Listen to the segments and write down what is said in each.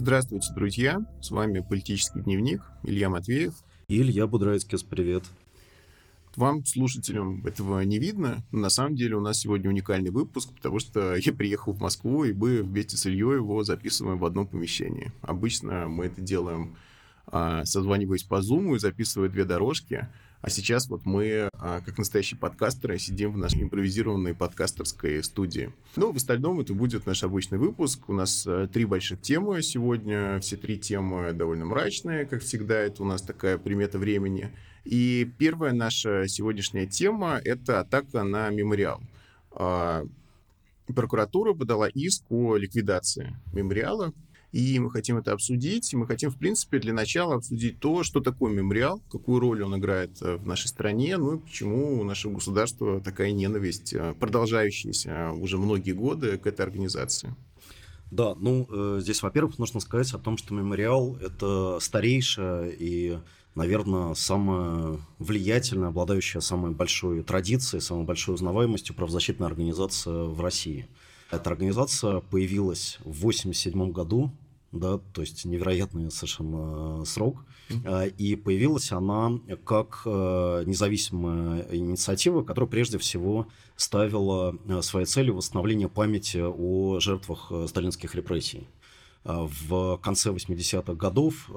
Здравствуйте, друзья! С вами «Политический дневник» Илья Матвеев. И Илья Будрайцкис, привет. Вам, слушателям, этого не видно, но на самом деле у нас сегодня уникальный выпуск, потому что я приехал в Москву, и мы вместе с Ильей его записываем в одном помещении. Обычно мы это делаем, а, созваниваясь по Zoom и записывая две дорожки, а сейчас вот мы, а, как настоящие подкастеры, сидим в нашей импровизированной подкастерской студии. Ну, в остальном это будет наш обычный выпуск. У нас а, три больших темы сегодня. Все три темы довольно мрачные, как всегда. Это у нас такая примета времени. И первая наша сегодняшняя тема — это атака на мемориал. А, прокуратура подала иск о ликвидации мемориала и мы хотим это обсудить. И мы хотим, в принципе, для начала обсудить то, что такое мемориал, какую роль он играет э, в нашей стране, ну и почему у нашего государства такая ненависть, э, продолжающаяся уже многие годы к этой организации. Да, ну, э, здесь, во-первых, нужно сказать о том, что мемориал – это старейшая и, наверное, самая влиятельная, обладающая самой большой традицией, самой большой узнаваемостью правозащитная организация в России – эта организация появилась в 1987 году, да, то есть невероятный совершенно срок. Mm-hmm. И появилась она как э, независимая инициатива, которая прежде всего ставила э, своей целью восстановление памяти о жертвах сталинских репрессий. В конце 80-х годов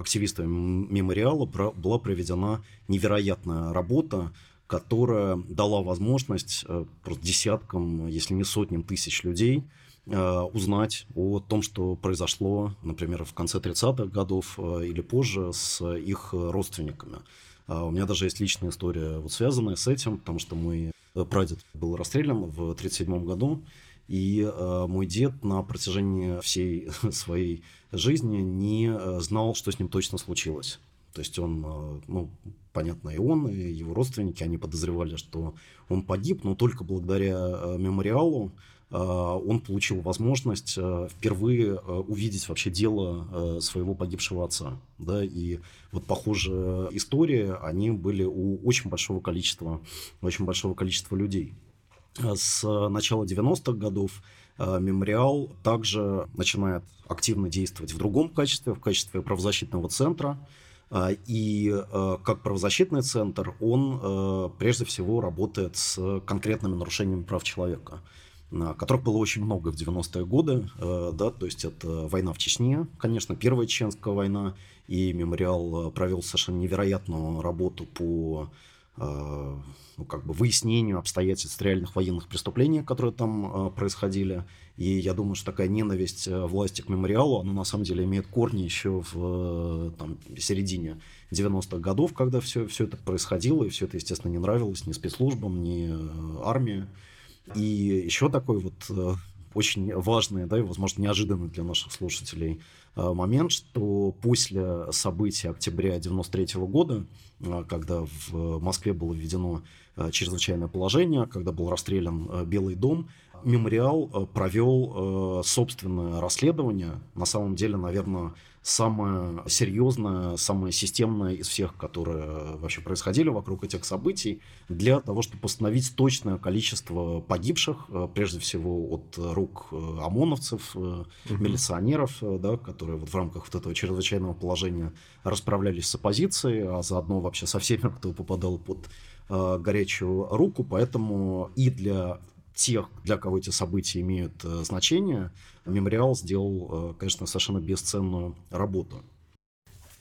активистами мемориала была проведена невероятная работа которая дала возможность э, просто десяткам, если не сотням тысяч людей э, узнать о том, что произошло, например, в конце 30-х годов э, или позже с их родственниками. А у меня даже есть личная история, вот связанная с этим, потому что мой прадед был расстрелян в 1937 году, и мой дед на протяжении всей своей жизни не знал, что с ним точно случилось. То есть он, э, ну, понятно, и он, и его родственники, они подозревали, что он погиб, но только благодаря э, мемориалу э, он получил возможность впервые увидеть вообще дело своего погибшего отца. Да, и вот похожие истории, они были у очень большого количества, очень большого количества людей. С начала 90-х годов мемориал также начинает активно действовать в другом качестве, в качестве правозащитного центра, и э, как правозащитный центр он э, прежде всего работает с конкретными нарушениями прав человека которых было очень много в 90-е годы, да, то есть это война в Чечне, конечно, первая чеченская война, и мемориал провел совершенно невероятную работу по ну, как бы выяснению обстоятельств реальных военных преступлений, которые там происходили. И я думаю, что такая ненависть э, власти к мемориалу, она на самом деле имеет корни еще в э, там, середине 90-х годов, когда все, все это происходило, и все это, естественно, не нравилось ни спецслужбам, ни э, армии. И еще такой вот очень важный, да, и, возможно, неожиданный для наших слушателей момент, что после событий октября 93 года, когда в Москве было введено чрезвычайное положение, когда был расстрелян Белый дом, мемориал э, провел э, собственное расследование, на самом деле, наверное, самое серьезное, самое системное из всех, которые вообще происходили вокруг этих событий, для того, чтобы постановить точное количество погибших, э, прежде всего от рук ОМОНовцев, угу. милиционеров, да, которые вот в рамках вот этого чрезвычайного положения расправлялись с оппозицией, а заодно вообще со всеми, кто попадал под горячую руку, поэтому и для тех, для кого эти события имеют э, значение, мемориал сделал, э, конечно, совершенно бесценную работу.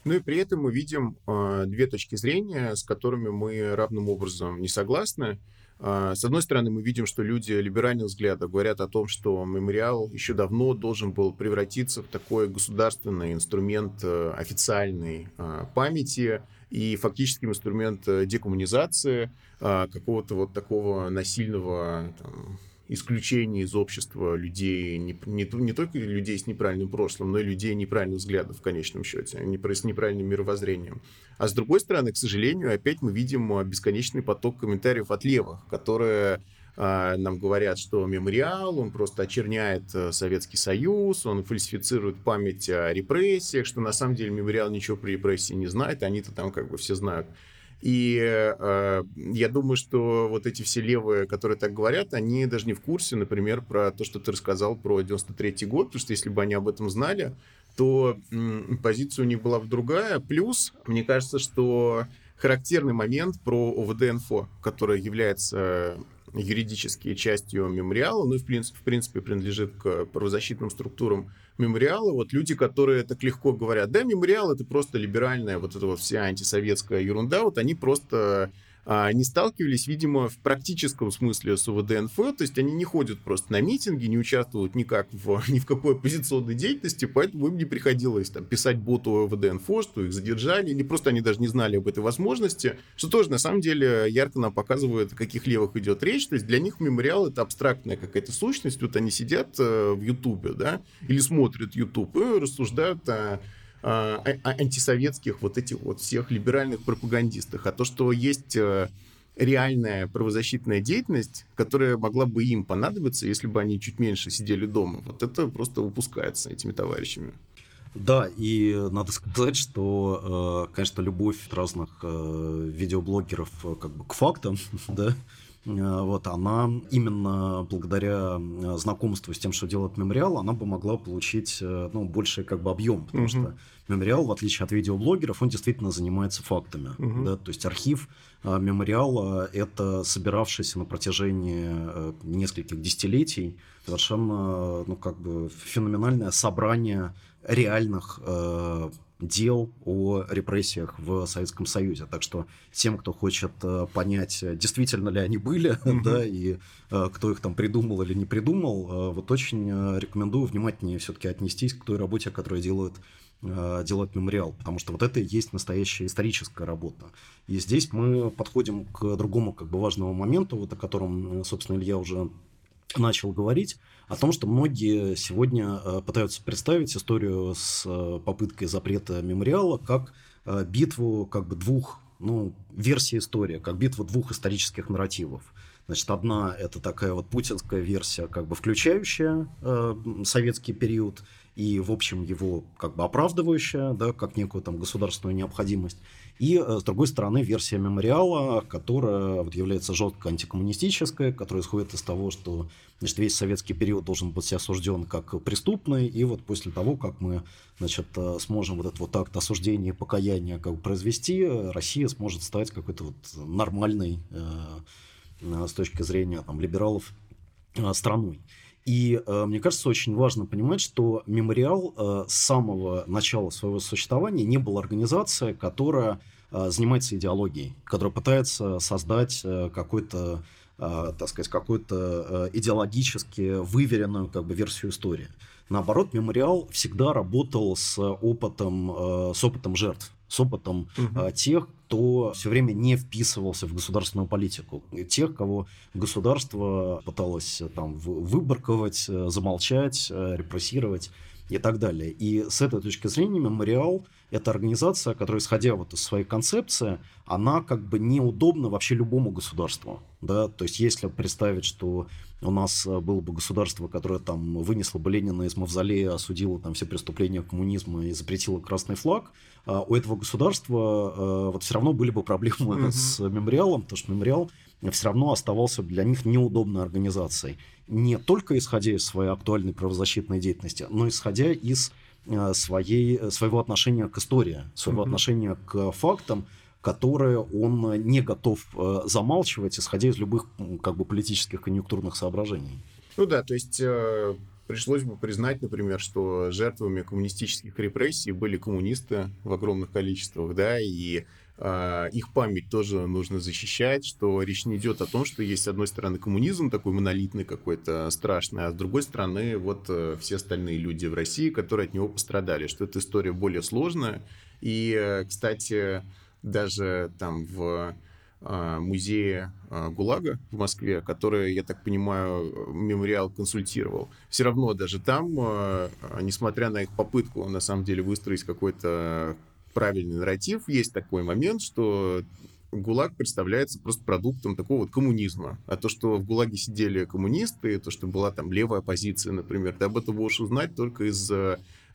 Ну и при этом мы видим э, две точки зрения, с которыми мы равным образом не согласны. С одной стороны, мы видим, что люди либеральных взглядов говорят о том, что мемориал еще давно должен был превратиться в такой государственный инструмент официальной памяти, и фактически инструмент декоммунизации, а, какого-то вот такого насильного там, исключения из общества людей, не, не, не только людей с неправильным прошлым, но и людей неправильных взглядов в конечном счете, не, с неправильным мировоззрением. А с другой стороны, к сожалению, опять мы видим а, бесконечный поток комментариев от левых, которые а, нам говорят, что мемориал, он просто очерняет э, Советский Союз, он фальсифицирует память о репрессиях, что на самом деле мемориал ничего про репрессии не знает, они-то там как бы все знают. И э, я думаю, что вот эти все левые, которые так говорят, они даже не в курсе, например, про то, что ты рассказал про 93 год, потому что если бы они об этом знали, то позиция у них была бы другая. Плюс, мне кажется, что характерный момент про ОВД-инфо, которая является юридически частью мемориала, ну и в принципе, в принципе принадлежит к правозащитным структурам мемориала. Вот люди, которые так легко говорят, да, мемориал это просто либеральная вот эта вот вся антисоветская ерунда, вот они просто а, не сталкивались, видимо, в практическом смысле с УВД-НФ, то есть они не ходят просто на митинги, не участвуют никак в, ни в какой оппозиционной деятельности, поэтому им не приходилось там, писать боту УВД-НФО, что их задержали, или просто они даже не знали об этой возможности, что тоже на самом деле ярко нам показывает, о каких левых идет речь, то есть для них мемориал это абстрактная какая-то сущность, вот они сидят э, в Ютубе, да, или смотрят Ютуб и рассуждают о а, а, антисоветских вот этих вот всех либеральных пропагандистах, а то, что есть э, реальная правозащитная деятельность, которая могла бы им понадобиться, если бы они чуть меньше сидели дома. Вот это просто упускается этими товарищами. Да, и надо сказать, что, э, конечно, любовь разных э, видеоблогеров как бы к фактам, да, вот, она именно благодаря э, знакомству с тем, что делает мемориал, она бы могла получить э, ну, больший как бы объем, потому угу. что мемориал, в отличие от видеоблогеров, он действительно занимается фактами. Угу. Да? То есть архив мемориала – это собиравшийся на протяжении нескольких десятилетий совершенно ну, как бы феноменальное собрание реальных дел о репрессиях в Советском Союзе. Так что тем, кто хочет э, понять, действительно ли они были, mm-hmm. да, и э, кто их там придумал или не придумал, э, вот очень рекомендую внимательнее все-таки отнестись к той работе, которую делают делает мемориал, потому что вот это и есть настоящая историческая работа. И здесь мы подходим к другому как бы важному моменту, вот о котором, собственно, Илья уже начал говорить, о том, что многие сегодня э, пытаются представить историю с э, попыткой запрета мемориала как э, битву как бы двух ну, версий истории, как битву двух исторических нарративов. Значит, одна это такая вот путинская версия, как бы включающая э, советский период и, в общем, его как бы оправдывающая, да, как некую там государственную необходимость. И, э, с другой стороны, версия мемориала, которая вот, является жестко антикоммунистической, которая исходит из того, что значит, весь советский период должен быть осужден как преступный, и вот после того, как мы значит, э, сможем вот этот вот акт осуждения и покаяния как бы произвести, Россия сможет стать какой-то вот нормальной э, с точки зрения там, либералов страной. И э, мне кажется, очень важно понимать, что мемориал э, с самого начала своего существования не был организацией, которая э, занимается идеологией, которая пытается создать э, какой-то, э, так сказать, какую-то э, идеологически выверенную как бы версию истории. Наоборот, мемориал всегда работал с опытом, э, с опытом жертв с опытом угу. тех, кто все время не вписывался в государственную политику. Тех, кого государство пыталось э, там выборковать, э, замолчать, репрессировать и так далее. И с этой точки зрения мемориал – это организация, которая, исходя вот из своей концепции, она как бы неудобна вообще любому государству. Да? То есть если представить, что у нас э, было бы государство, которое там вынесло бы Ленина из мавзолея, осудило там все преступления коммунизма и запретило красный флаг, а у этого государства э, вот все равно были бы проблемы mm-hmm. с мемориалом, потому что мемориал все равно оставался для них неудобной организацией. Не только исходя из своей актуальной правозащитной деятельности, но исходя из э, своей, своего отношения к истории, своего mm-hmm. отношения к фактам, которые он не готов э, замалчивать, исходя из любых как бы, политических конъюнктурных соображений. Ну да, то есть э, пришлось бы признать, например, что жертвами коммунистических репрессий были коммунисты в огромных количествах, да, и э, их память тоже нужно защищать, что речь не идет о том, что есть, с одной стороны, коммунизм такой монолитный какой-то страшный, а с другой стороны, вот э, все остальные люди в России, которые от него пострадали, что эта история более сложная. И, э, кстати, даже там в а, музее а, ГУЛАГа в Москве, который, я так понимаю, мемориал консультировал. Все равно даже там, а, несмотря на их попытку, на самом деле, выстроить какой-то правильный нарратив, есть такой момент, что ГУЛАГ представляется просто продуктом такого вот коммунизма. А то, что в ГУЛАГе сидели коммунисты, то, что была там левая оппозиция, например, ты об этом можешь узнать только из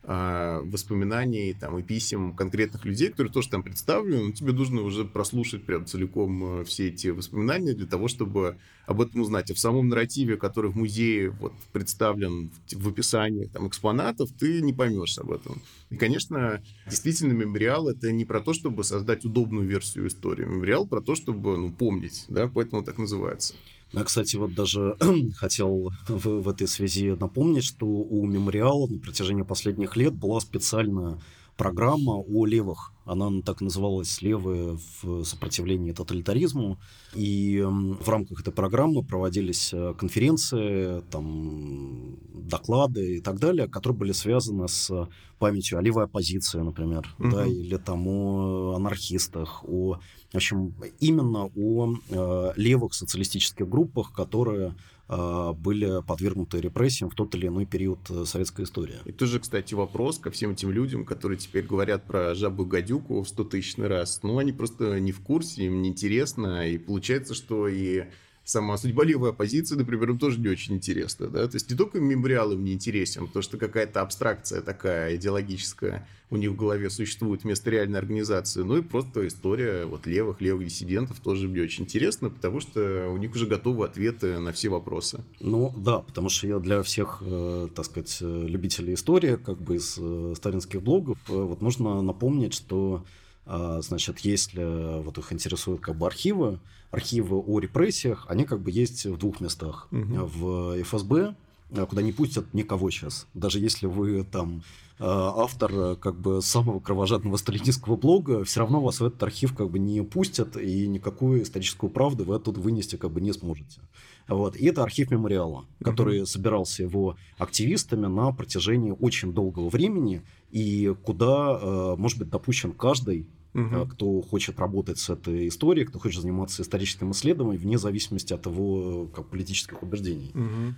а, воспоминаний там, и писем конкретных людей, которые тоже там представлены, но тебе нужно уже прослушать прям целиком э, все эти воспоминания для того, чтобы об этом узнать. А в самом нарративе, который в музее вот, представлен в описании там, экспонатов, ты не поймешь об этом. И, конечно, действительно, мемориал — это не про то, чтобы создать удобную версию истории. Мемориал про то, чтобы ну, помнить, да, поэтому так называется. Я, кстати, вот даже хотел в, в этой связи напомнить, что у мемориала на протяжении последних лет была специальная программа о левых. Она так называлась «Левые в сопротивлении тоталитаризму». И в рамках этой программы проводились э, конференции, там, доклады и так далее, которые были связаны с памятью о левой оппозиции, например, mm-hmm. да, или там о анархистах, о, в общем, именно о э, левых социалистических группах, которые были подвергнуты репрессиям в тот или иной период э, советской истории. И тоже, кстати, вопрос ко всем этим людям, которые теперь говорят про жабу-гадюку в 100 тысячный раз. Ну, они просто не в курсе, им неинтересно, и получается, что и сама судьба левой оппозиции, например, им тоже не очень интересна. Да? То есть не только мемориал им не интересен, то, что какая-то абстракция такая идеологическая у них в голове существует вместо реальной организации, ну и просто история вот левых, левых диссидентов тоже мне очень интересна, потому что у них уже готовы ответы на все вопросы. Ну да, потому что я для всех, э, так сказать, любителей истории, как бы из э, сталинских блогов, э, вот нужно напомнить, что значит, если вот их интересуют как бы архивы, архивы о репрессиях, они как бы есть в двух местах. Угу. В ФСБ, а, куда не пустят никого сейчас. Даже если вы там а, автор как бы самого кровожадного сталинистского блога, все равно вас в этот архив как бы не пустят, и никакую историческую правду вы оттуда вынести как бы не сможете. Вот. И это архив мемориала, который mm-hmm. собирался его активистами на протяжении очень долгого времени, и куда э, может быть допущен каждый угу. кто хочет работать с этой историей, кто хочет заниматься историческим исследованием, вне зависимости от его как, политических убеждений. Угу.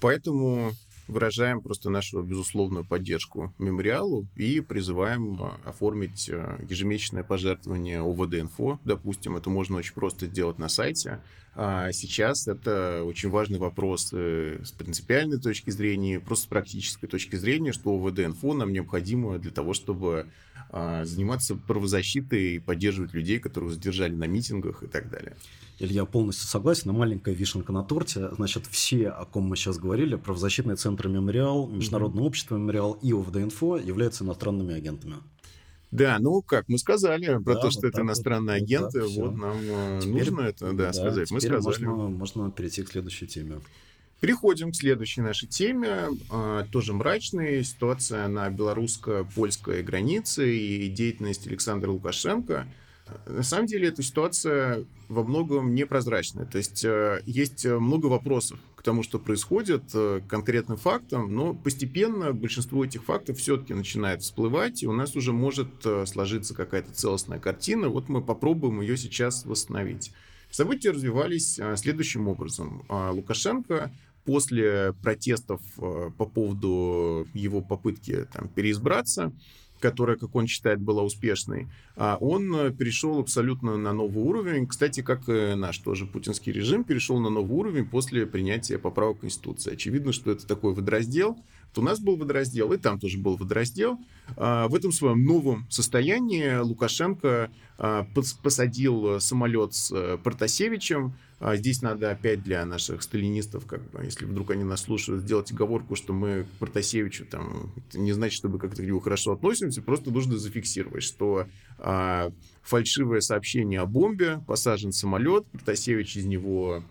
Поэтому выражаем просто нашу безусловную поддержку мемориалу и призываем а, оформить а, ежемесячное пожертвование ОВД-инфо. Допустим, это можно очень просто сделать на сайте. А сейчас это очень важный вопрос э, с принципиальной точки зрения, просто с практической точки зрения, что ОВД-инфо нам необходимо для того, чтобы заниматься правозащитой и поддерживать людей, которых задержали на митингах и так далее. Илья полностью согласен, маленькая вишенка на торте. Значит, все, о ком мы сейчас говорили, правозащитный центр «Мемориал», Международное mm-hmm. общество «Мемориал» и ОВД-инфо являются иностранными агентами. Да, ну как мы сказали про да, то, что вот это иностранные вот, агенты, вот, вот нам э, теперь, нужно это да, да, сказать. Мы сказали. Можно, можно перейти к следующей теме. Переходим к следующей нашей теме, а, тоже мрачная ситуация на белорусско-польской границе и деятельность Александра Лукашенко – на самом деле эта ситуация во многом непрозрачная. То есть э, есть много вопросов к тому, что происходит, э, к конкретным фактам, но постепенно большинство этих фактов все-таки начинает всплывать, и у нас уже может э, сложиться какая-то целостная картина. Вот мы попробуем ее сейчас восстановить. События развивались следующим образом. Лукашенко после протестов по поводу его попытки там, переизбраться, которая, как он считает, была успешной, а он э, перешел абсолютно на новый уровень. Кстати, как и наш тоже путинский режим перешел на новый уровень после принятия поправок Конституции. Очевидно, что это такой водораздел. У нас был водораздел, и там тоже был водораздел. А, в этом своем новом состоянии Лукашенко а, посадил самолет с э, Протасевичем, а здесь надо опять для наших сталинистов, как бы, если вдруг они нас слушают, сделать оговорку, что мы к Протасевичу там, не значит, что мы как-то к нему хорошо относимся, просто нужно зафиксировать, что а, фальшивое сообщение о бомбе, посажен самолет, Протасевич из него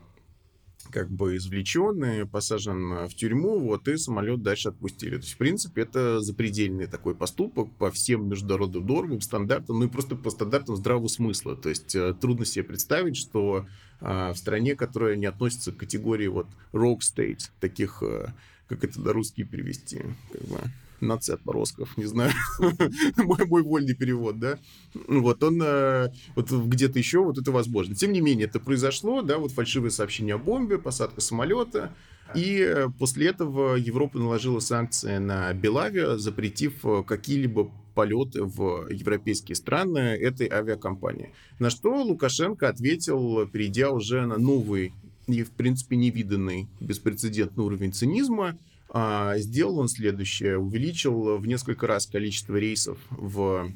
как бы извлечен посажен в тюрьму, вот, и самолет дальше отпустили. То есть, в принципе, это запредельный такой поступок по всем международным нормам, стандартам, ну и просто по стандартам здравого смысла. То есть, э, трудно себе представить, что в стране, которая не относится к категории вот rogue state, таких, э, как это на русский перевести, как бы, нация отморозков, не знаю, мой, мой вольный перевод, да, вот он э, вот где-то еще вот это возможно. Тем не менее, это произошло, да, вот фальшивые сообщения о бомбе, посадка самолета, и э, после этого Европа наложила санкции на Белавия, запретив э, какие-либо полеты в европейские страны этой авиакомпании. На что Лукашенко ответил, перейдя уже на новый и, в принципе, невиданный беспрецедентный уровень цинизма, А, сделал он следующее. Увеличил в несколько раз количество рейсов в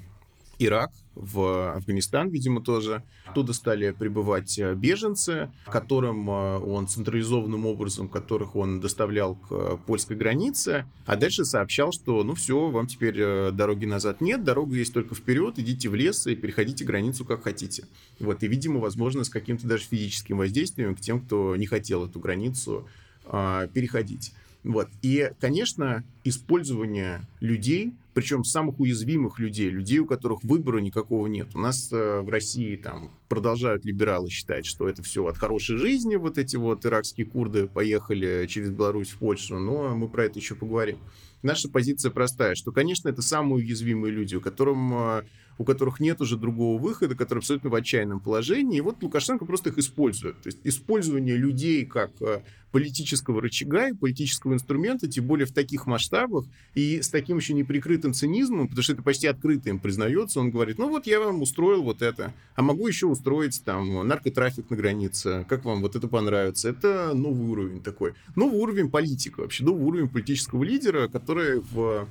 Ирак, в Афганистан, видимо, тоже. Оттуда стали прибывать э, беженцы, которым э, он централизованным образом, которых он доставлял к э, польской границе, а дальше сообщал, что ну все, вам теперь дороги назад нет, дорога есть только вперед, идите в лес и переходите границу как хотите. Вот, и, видимо, возможно, с каким-то даже физическим воздействием к тем, кто не хотел эту границу а, переходить. Вот. И, конечно, использование людей, причем самых уязвимых людей, людей, у которых выбора никакого нет. У нас э, в России там продолжают либералы считать, что это все от хорошей жизни, вот эти вот иракские курды поехали через Беларусь в Польшу, но мы про это еще поговорим. Наша позиция простая, что, конечно, это самые уязвимые люди, у, которым, э, у которых нет уже другого выхода, которые абсолютно в отчаянном положении, и вот Лукашенко просто их использует. То есть использование людей как э, политического рычага и политического инструмента, тем более в таких масштабах и с таким еще неприкрытым цинизмом, потому что это почти открыто им признается, он говорит, ну вот я вам устроил вот это, а могу еще устроить там наркотрафик на границе, как вам вот это понравится. Это новый уровень такой. Новый уровень политика вообще, новый уровень политического лидера, который в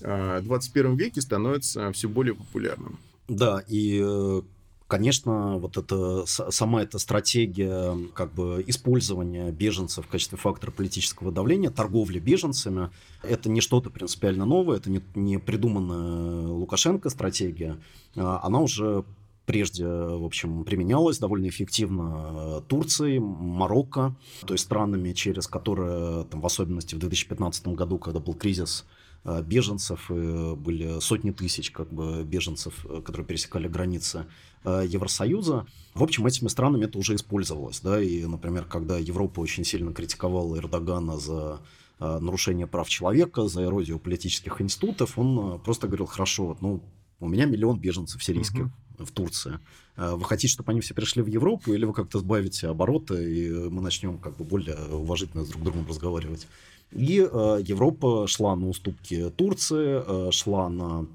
21 а, веке становится все более популярным. Да, и э, Конечно, вот это, сама эта стратегия как бы использования беженцев в качестве фактора политического давления, торговли беженцами, это не что-то принципиально новое, это не, не придуманная Лукашенко стратегия, а она уже прежде, в общем, применялась довольно эффективно Турцией, Марокко, то есть странами, через которые, там, в особенности в 2015 году, когда был кризис э, беженцев, и были сотни тысяч как бы, беженцев, э, которые пересекали границы Э, Евросоюза. В общем, этими странами это уже использовалось. Да? И, например, когда Европа очень сильно критиковала Эрдогана за э, нарушение прав человека, за эрозию политических институтов, он э, просто говорил, хорошо, ну, у меня миллион беженцев сирийских. В Турции. Вы хотите, чтобы они все пришли в Европу, или вы как-то сбавите обороты, и мы начнем как бы более уважительно с друг другом разговаривать. И э, Европа шла на уступки Турции, э, шла на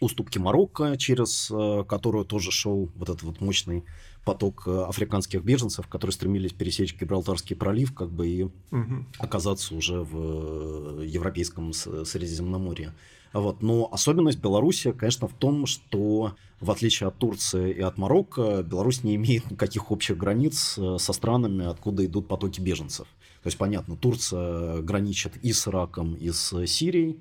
уступки Марокко, через э, которую тоже шел вот этот вот мощный поток э, африканских беженцев, которые стремились пересечь Гибралтарский пролив, как бы и угу. оказаться уже в э, Европейском Средиземноморье. Вот. Но особенность Беларуси, конечно, в том, что в отличие от Турции и от Марокко, Беларусь не имеет никаких общих границ со странами, откуда идут потоки беженцев. То есть, понятно, Турция граничит и с Ираком, и с Сирией,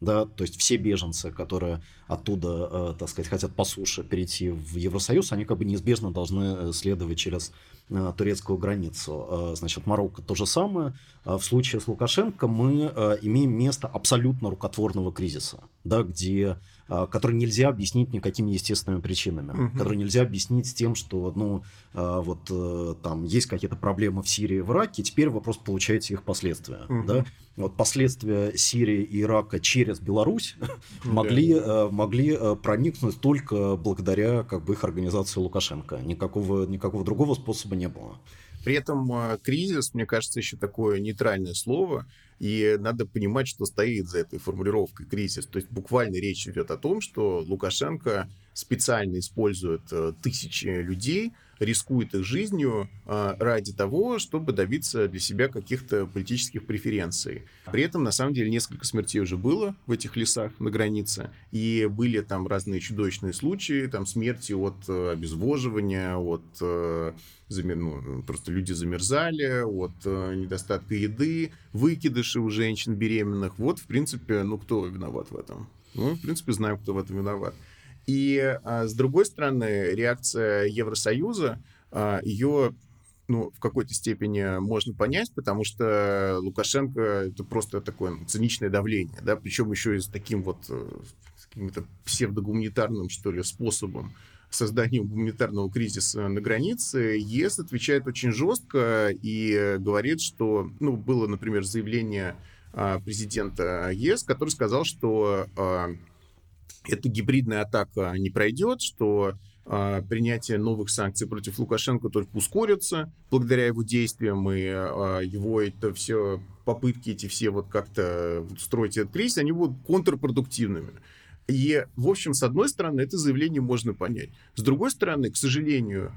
да, то есть все беженцы, которые оттуда, э, так сказать, хотят по суше перейти в Евросоюз, они как бы неизбежно должны э, следовать через э, турецкую границу. Значит, Марокко то же самое. Э, в случае с Лукашенко мы имеем место абсолютно рукотворного кризиса, да, где а, который нельзя объяснить никакими естественными причинами, угу. который нельзя объяснить тем, что ну а, вот э, там есть какие-то проблемы в Сирии, в Ираке, теперь вы просто получаете их последствия, угу. да? Вот последствия Сирии и Ирака через Беларусь могли э, могли э, проникнуть только благодаря как бы их организации Лукашенко, никакого никакого другого способа не было. При этом кризис, мне кажется, еще такое нейтральное слово. И надо понимать, что стоит за этой формулировкой кризис. То есть буквально речь идет о том, что Лукашенко специально использует э, тысячи людей, рискует их жизнью э, ради того, чтобы добиться для себя каких-то политических преференций. При этом, на самом деле, несколько смертей уже было в этих лесах на границе, и были там разные чудовищные случаи, там смерти от э, обезвоживания, от ну, просто люди замерзали от недостатка еды, выкидыши у женщин беременных. Вот, в принципе, ну кто виноват в этом? Ну, в принципе, знаем, кто в этом виноват. И а, с другой стороны, реакция Евросоюза, а, ее ну, в какой-то степени можно понять, потому что Лукашенко это просто такое ну, циничное давление, да, причем еще и с таким вот э, каким-то псевдогуманитарным, что ли, способом создания гуманитарного кризиса на границе, ЕС отвечает очень жестко и говорит, что, ну, было, например, заявление а, президента ЕС, который сказал, что эта гибридная атака не пройдет, что а, принятие новых санкций против Лукашенко только ускорится благодаря его действиям, и а, его это все попытки эти все вот как-то строить этот кризис, они будут контрпродуктивными. И, в общем, с одной стороны, это заявление можно понять. С другой стороны, к сожалению,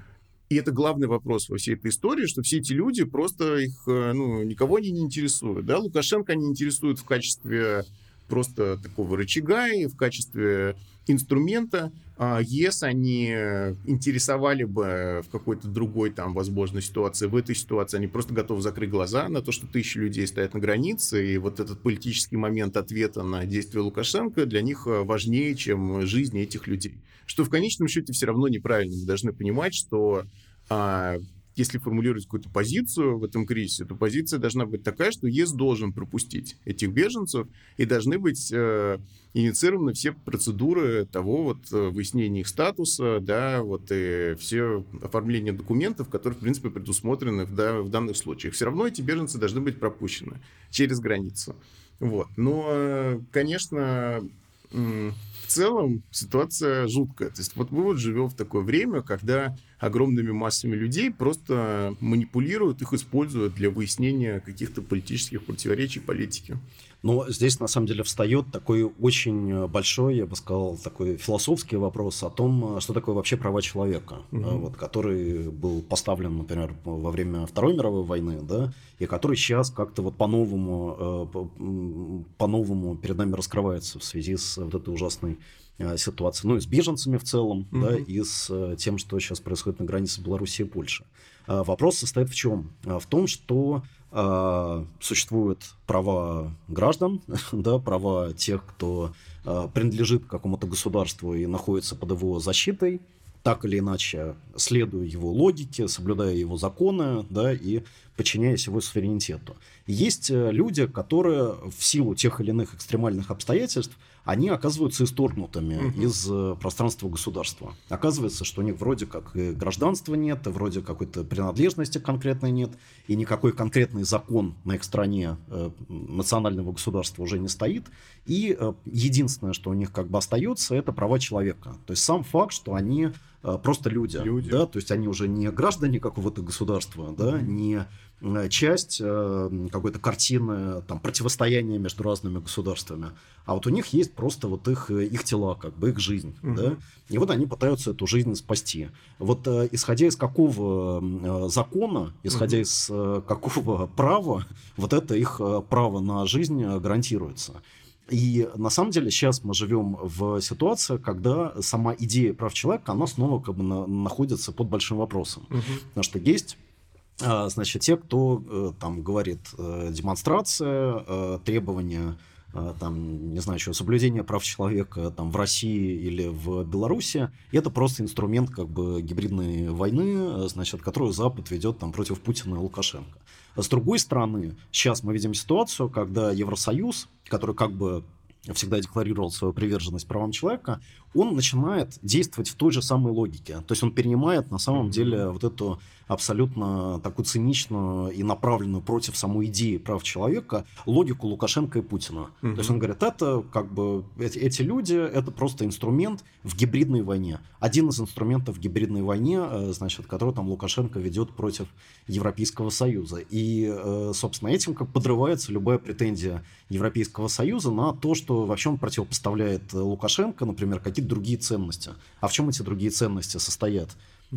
И это главный вопрос во всей этой истории, что все эти люди просто их, э, ну, никого они не интересуют. Да? Лукашенко они интересуют в качестве просто такого рычага и в качестве инструмента, а ЕС они интересовали бы в какой-то другой там возможной ситуации. В этой ситуации они просто готовы закрыть глаза на то, что тысячи людей стоят на границе, и вот этот политический момент ответа на действия Лукашенко для них важнее, чем жизни этих людей. Что в конечном счете все равно неправильно. Мы должны понимать, что а, если формулировать какую-то позицию в этом кризисе, то позиция должна быть такая, что ЕС должен пропустить этих беженцев, и должны быть э, инициированы все процедуры того вот э, выяснения их статуса, да, вот и все оформление документов, которые, в принципе, предусмотрены в, да, в данных случаях. Все равно эти беженцы должны быть пропущены через границу. Вот. Но, конечно, в целом ситуация жуткая. То есть вот мы вот живем в такое время, когда огромными массами людей просто манипулируют, их используют для выяснения каких-то политических противоречий политики. Но здесь, на самом деле, встает такой очень большой, я бы сказал, такой философский вопрос о том, что такое вообще права человека, угу. вот, который был поставлен, например, во время Второй мировой войны, да, и который сейчас как-то вот по-новому, э, по-новому перед нами раскрывается в связи с вот этой ужасной э, ситуацией, ну и с беженцами в целом, угу. да, и с э, тем, что сейчас происходит на границе Беларуси и Польши. Вопрос состоит в чем? В том, что э, существуют права граждан, да, права тех, кто э, принадлежит какому-то государству и находится под его защитой, так или иначе, следуя его логике, соблюдая его законы, да, и подчиняясь его суверенитету. Есть э, люди, которые в силу тех или иных экстремальных обстоятельств они оказываются исторгнутыми угу. из э, пространства государства. Оказывается, что у них вроде как и гражданства нет, и вроде какой-то принадлежности конкретной нет, и никакой конкретный закон на их стране э, национального государства уже не стоит. И э, единственное, что у них как бы остается, это права человека. То есть сам факт, что они э, просто люди, люди. Да? то есть они уже не граждане какого-то государства, да, не часть э, какой-то картины там, противостояния между разными государствами. А вот у них есть просто вот их, э, их тела, как бы их жизнь. Угу. Да? И вот они пытаются эту жизнь спасти. Вот исходя из какого закона, исходя угу. из какого права, вот это их право на жизнь гарантируется. И на самом деле сейчас мы живем в ситуации, когда сама идея прав человека, она снова как бы на, находится под большим вопросом. Угу. Потому что есть значит, те, кто э, там говорит э, демонстрация, э, требования там, не знаю, что, соблюдение прав человека там в России или в Беларуси, это просто инструмент как бы гибридной войны, значит, которую Запад ведет там против Путина и Лукашенко. С другой стороны, сейчас мы видим ситуацию, когда Евросоюз, который как бы всегда декларировал свою приверженность правам человека, он начинает действовать в той же самой логике. То есть он перенимает на самом деле вот эту абсолютно такую циничную и направленную против самой идеи прав человека логику Лукашенко и Путина. Угу. То есть он говорит, это как бы эти, эти люди, это просто инструмент в гибридной войне. Один из инструментов в гибридной войне, э, значит, который там Лукашенко ведет против Европейского Союза. И, э, собственно, этим как подрывается любая претензия Европейского Союза на то, что вообще он противопоставляет Лукашенко, например, какие-то другие ценности. А в чем эти другие ценности состоят?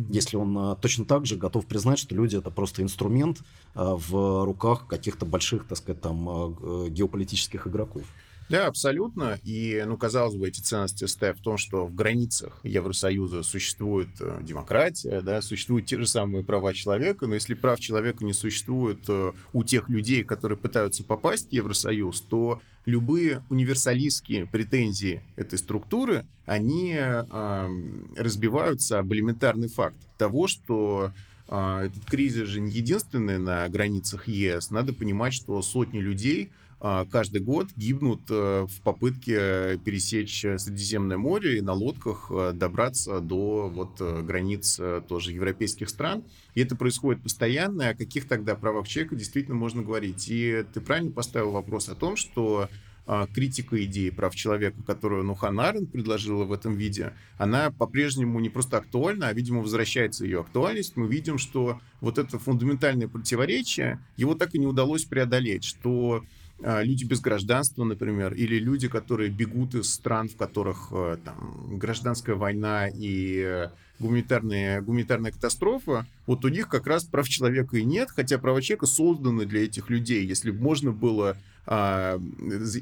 если он а, точно так же готов признать, что люди это просто инструмент а, в руках каких-то больших, так сказать, там геополитических игроков. Да, абсолютно. И, ну, казалось бы, эти ценности состоят в том, что в границах Евросоюза существует э, демократия, да, существуют те же самые права человека, но если прав человека не существует э, у тех людей, которые пытаются попасть в Евросоюз, то любые универсалистские претензии этой структуры, они э, разбиваются об элементарный факт того, что э, этот кризис же не единственный на границах ЕС. Надо понимать, что сотни людей — каждый год гибнут э, в попытке пересечь Средиземное море и на лодках э, добраться до вот э, границ тоже европейских стран. И это происходит постоянно. О каких тогда правах человека действительно можно говорить? И ты правильно поставил вопрос о том, что а, критика идеи прав человека, которую ну, Ханна Аренд предложила в этом виде, она по-прежнему не просто актуальна, а, видимо, возвращается ее актуальность. Мы видим, что вот это фундаментальное противоречие, его так и не удалось преодолеть, что а, люди без гражданства, например, или люди, которые бегут из стран, в которых э, там гражданская война и э, гуманитарная, гуманитарная катастрофа, вот у них как раз прав человека и нет, хотя права человека созданы для этих людей. Если бы можно было а,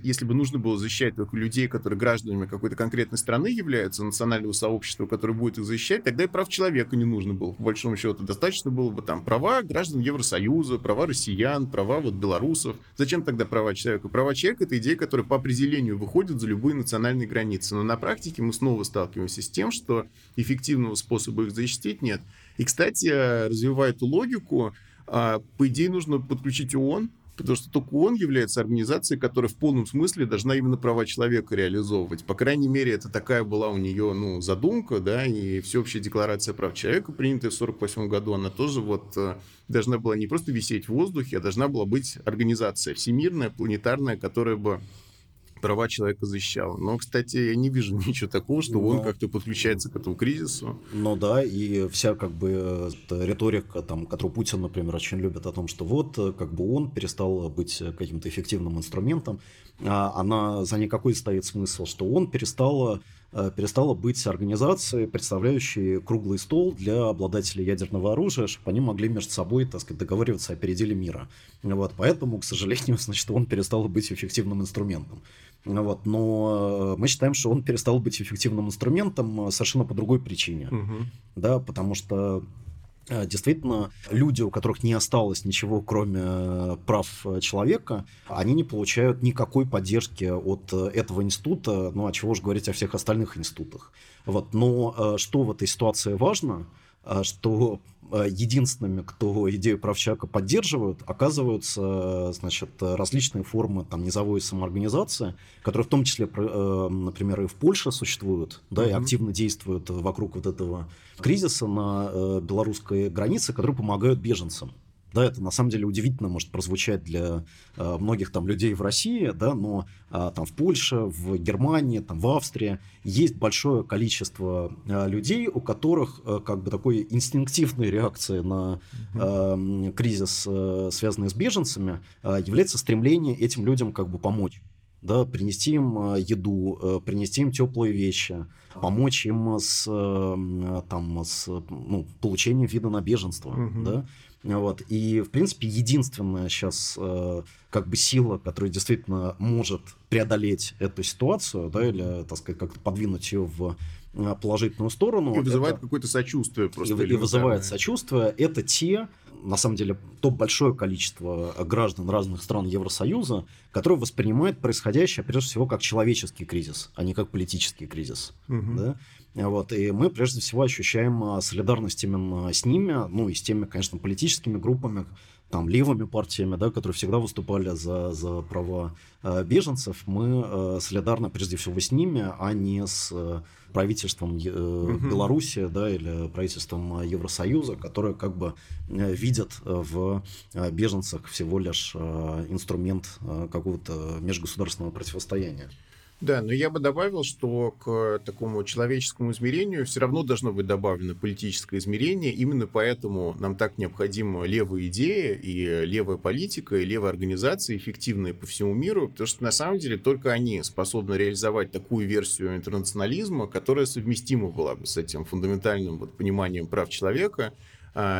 если бы нужно было защищать только людей, которые гражданами какой-то конкретной страны являются, национального сообщества, которое будет их защищать, тогда и прав человека не нужно было, по большому счету. Достаточно было бы там права граждан Евросоюза, права россиян, права вот белорусов. Зачем тогда права человека? Права человека — это идея, которая по определению выходит за любые национальные границы. Но на практике мы снова сталкиваемся с тем, что эффективного способа их защитить нет. И, кстати, развивая эту логику, а, по идее, нужно подключить ООН, потому что только он является организацией, которая в полном смысле должна именно права человека реализовывать. По крайней мере, это такая была у нее ну, задумка, да, и всеобщая декларация прав человека, принятая в 1948 году, она тоже вот э, должна была не просто висеть в воздухе, а должна была быть организация всемирная, планетарная, которая бы права человека защищала. Но, кстати, я не вижу ничего такого, что Но... он как-то подключается к этому кризису. Ну да, и вся как бы риторика, там, которую Путин, например, очень любит о том, что вот как бы он перестал быть каким-то эффективным инструментом, а она за никакой стоит смысл, что он перестал Э, перестала быть организацией, представляющей круглый стол для обладателей ядерного оружия, чтобы они могли между собой, так сказать, договариваться о переделе мира. Вот, поэтому, к сожалению, значит, он перестал быть эффективным инструментом. Вот, но э, мы считаем, что он перестал быть эффективным инструментом совершенно по другой причине. Угу. Да, потому что Э, действительно, люди, у которых не осталось ничего, кроме э, прав э, человека, они не получают никакой поддержки от этого института, ну, а чего же говорить о всех остальных институтах. Вот. Но что в этой ситуации важно, что единственными, кто идею прав человека поддерживают, оказываются значит, различные формы там, низовой самоорганизации, которые в том числе, например, и в Польше существуют, да, mm-hmm. и активно действуют вокруг вот этого кризиса на э, белорусской границе, которые помогают беженцам. Да, это на самом деле удивительно может прозвучать для э, многих там людей в России, да, но э, там в Польше, в Германии, там в Австрии есть большое количество э, людей, у которых э, как бы такой инстинктивной реакцией на э, кризис, э, связанный с беженцами, э, является стремление этим людям как бы помочь да, принести им э, еду, э, принести им теплые вещи, помочь им с, э, там, с ну, получением вида на беженство. Угу. Да? Вот. И, в принципе, единственная сейчас как бы сила, которая действительно может преодолеть эту ситуацию, да, или, так сказать, как-то подвинуть ее в положительную сторону. И вызывает это... какое-то сочувствие просто. И, и вызывает сочувствие. Это те на самом деле, то большое количество граждан разных стран Евросоюза, которые воспринимают происходящее, прежде всего, как человеческий кризис, а не как политический кризис. Угу. Да? Вот, и мы прежде всего ощущаем а, солидарность именно с ними, ну и с теми, конечно, политическими группами, там, левыми партиями, да, которые всегда выступали за, за права э, беженцев, мы э, солидарны прежде всего с ними, а не с э, правительством э, угу. Беларуси да, или правительством Евросоюза, которые как бы э, видят в э, беженцах всего лишь э, инструмент э, какого-то межгосударственного противостояния. Да, но я бы добавил, что к такому человеческому измерению все равно должно быть добавлено политическое измерение. Именно поэтому нам так необходима левая идея и левая политика, и левая организация, эффективные по всему миру, потому что на самом деле только они способны реализовать такую версию интернационализма, которая совместима была бы с этим фундаментальным вот пониманием прав человека,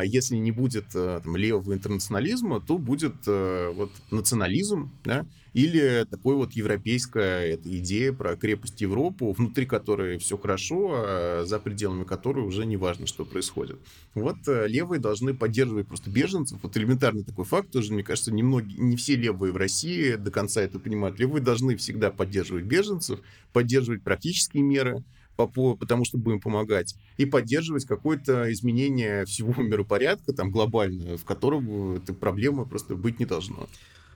если не будет э, там, левого интернационализма, то будет э, вот национализм, да, или такой вот европейская эта идея про крепость Европу, внутри которой все хорошо, а за пределами которой уже не важно, что происходит. Вот э, левые должны поддерживать просто беженцев. Вот элементарный такой факт тоже, мне кажется, немногие, не все левые в России до конца это понимают. Левые должны всегда поддерживать беженцев, поддерживать практические меры, потому что будем помогать, и поддерживать какое-то изменение всего миропорядка, там, глобальное, в котором эта проблема просто быть не должно.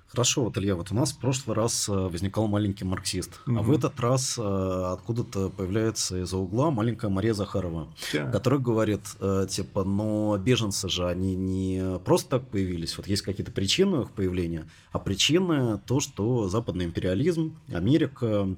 Хорошо, вот, Илья, вот у нас в прошлый раз э, возникал маленький марксист, угу. а в этот раз э, откуда-то появляется из-за угла маленькая Мария Захарова, да. которая говорит, э, типа, но беженцы же, они не просто так появились, вот есть какие-то причины их появления, а причины то, что западный империализм, Америка,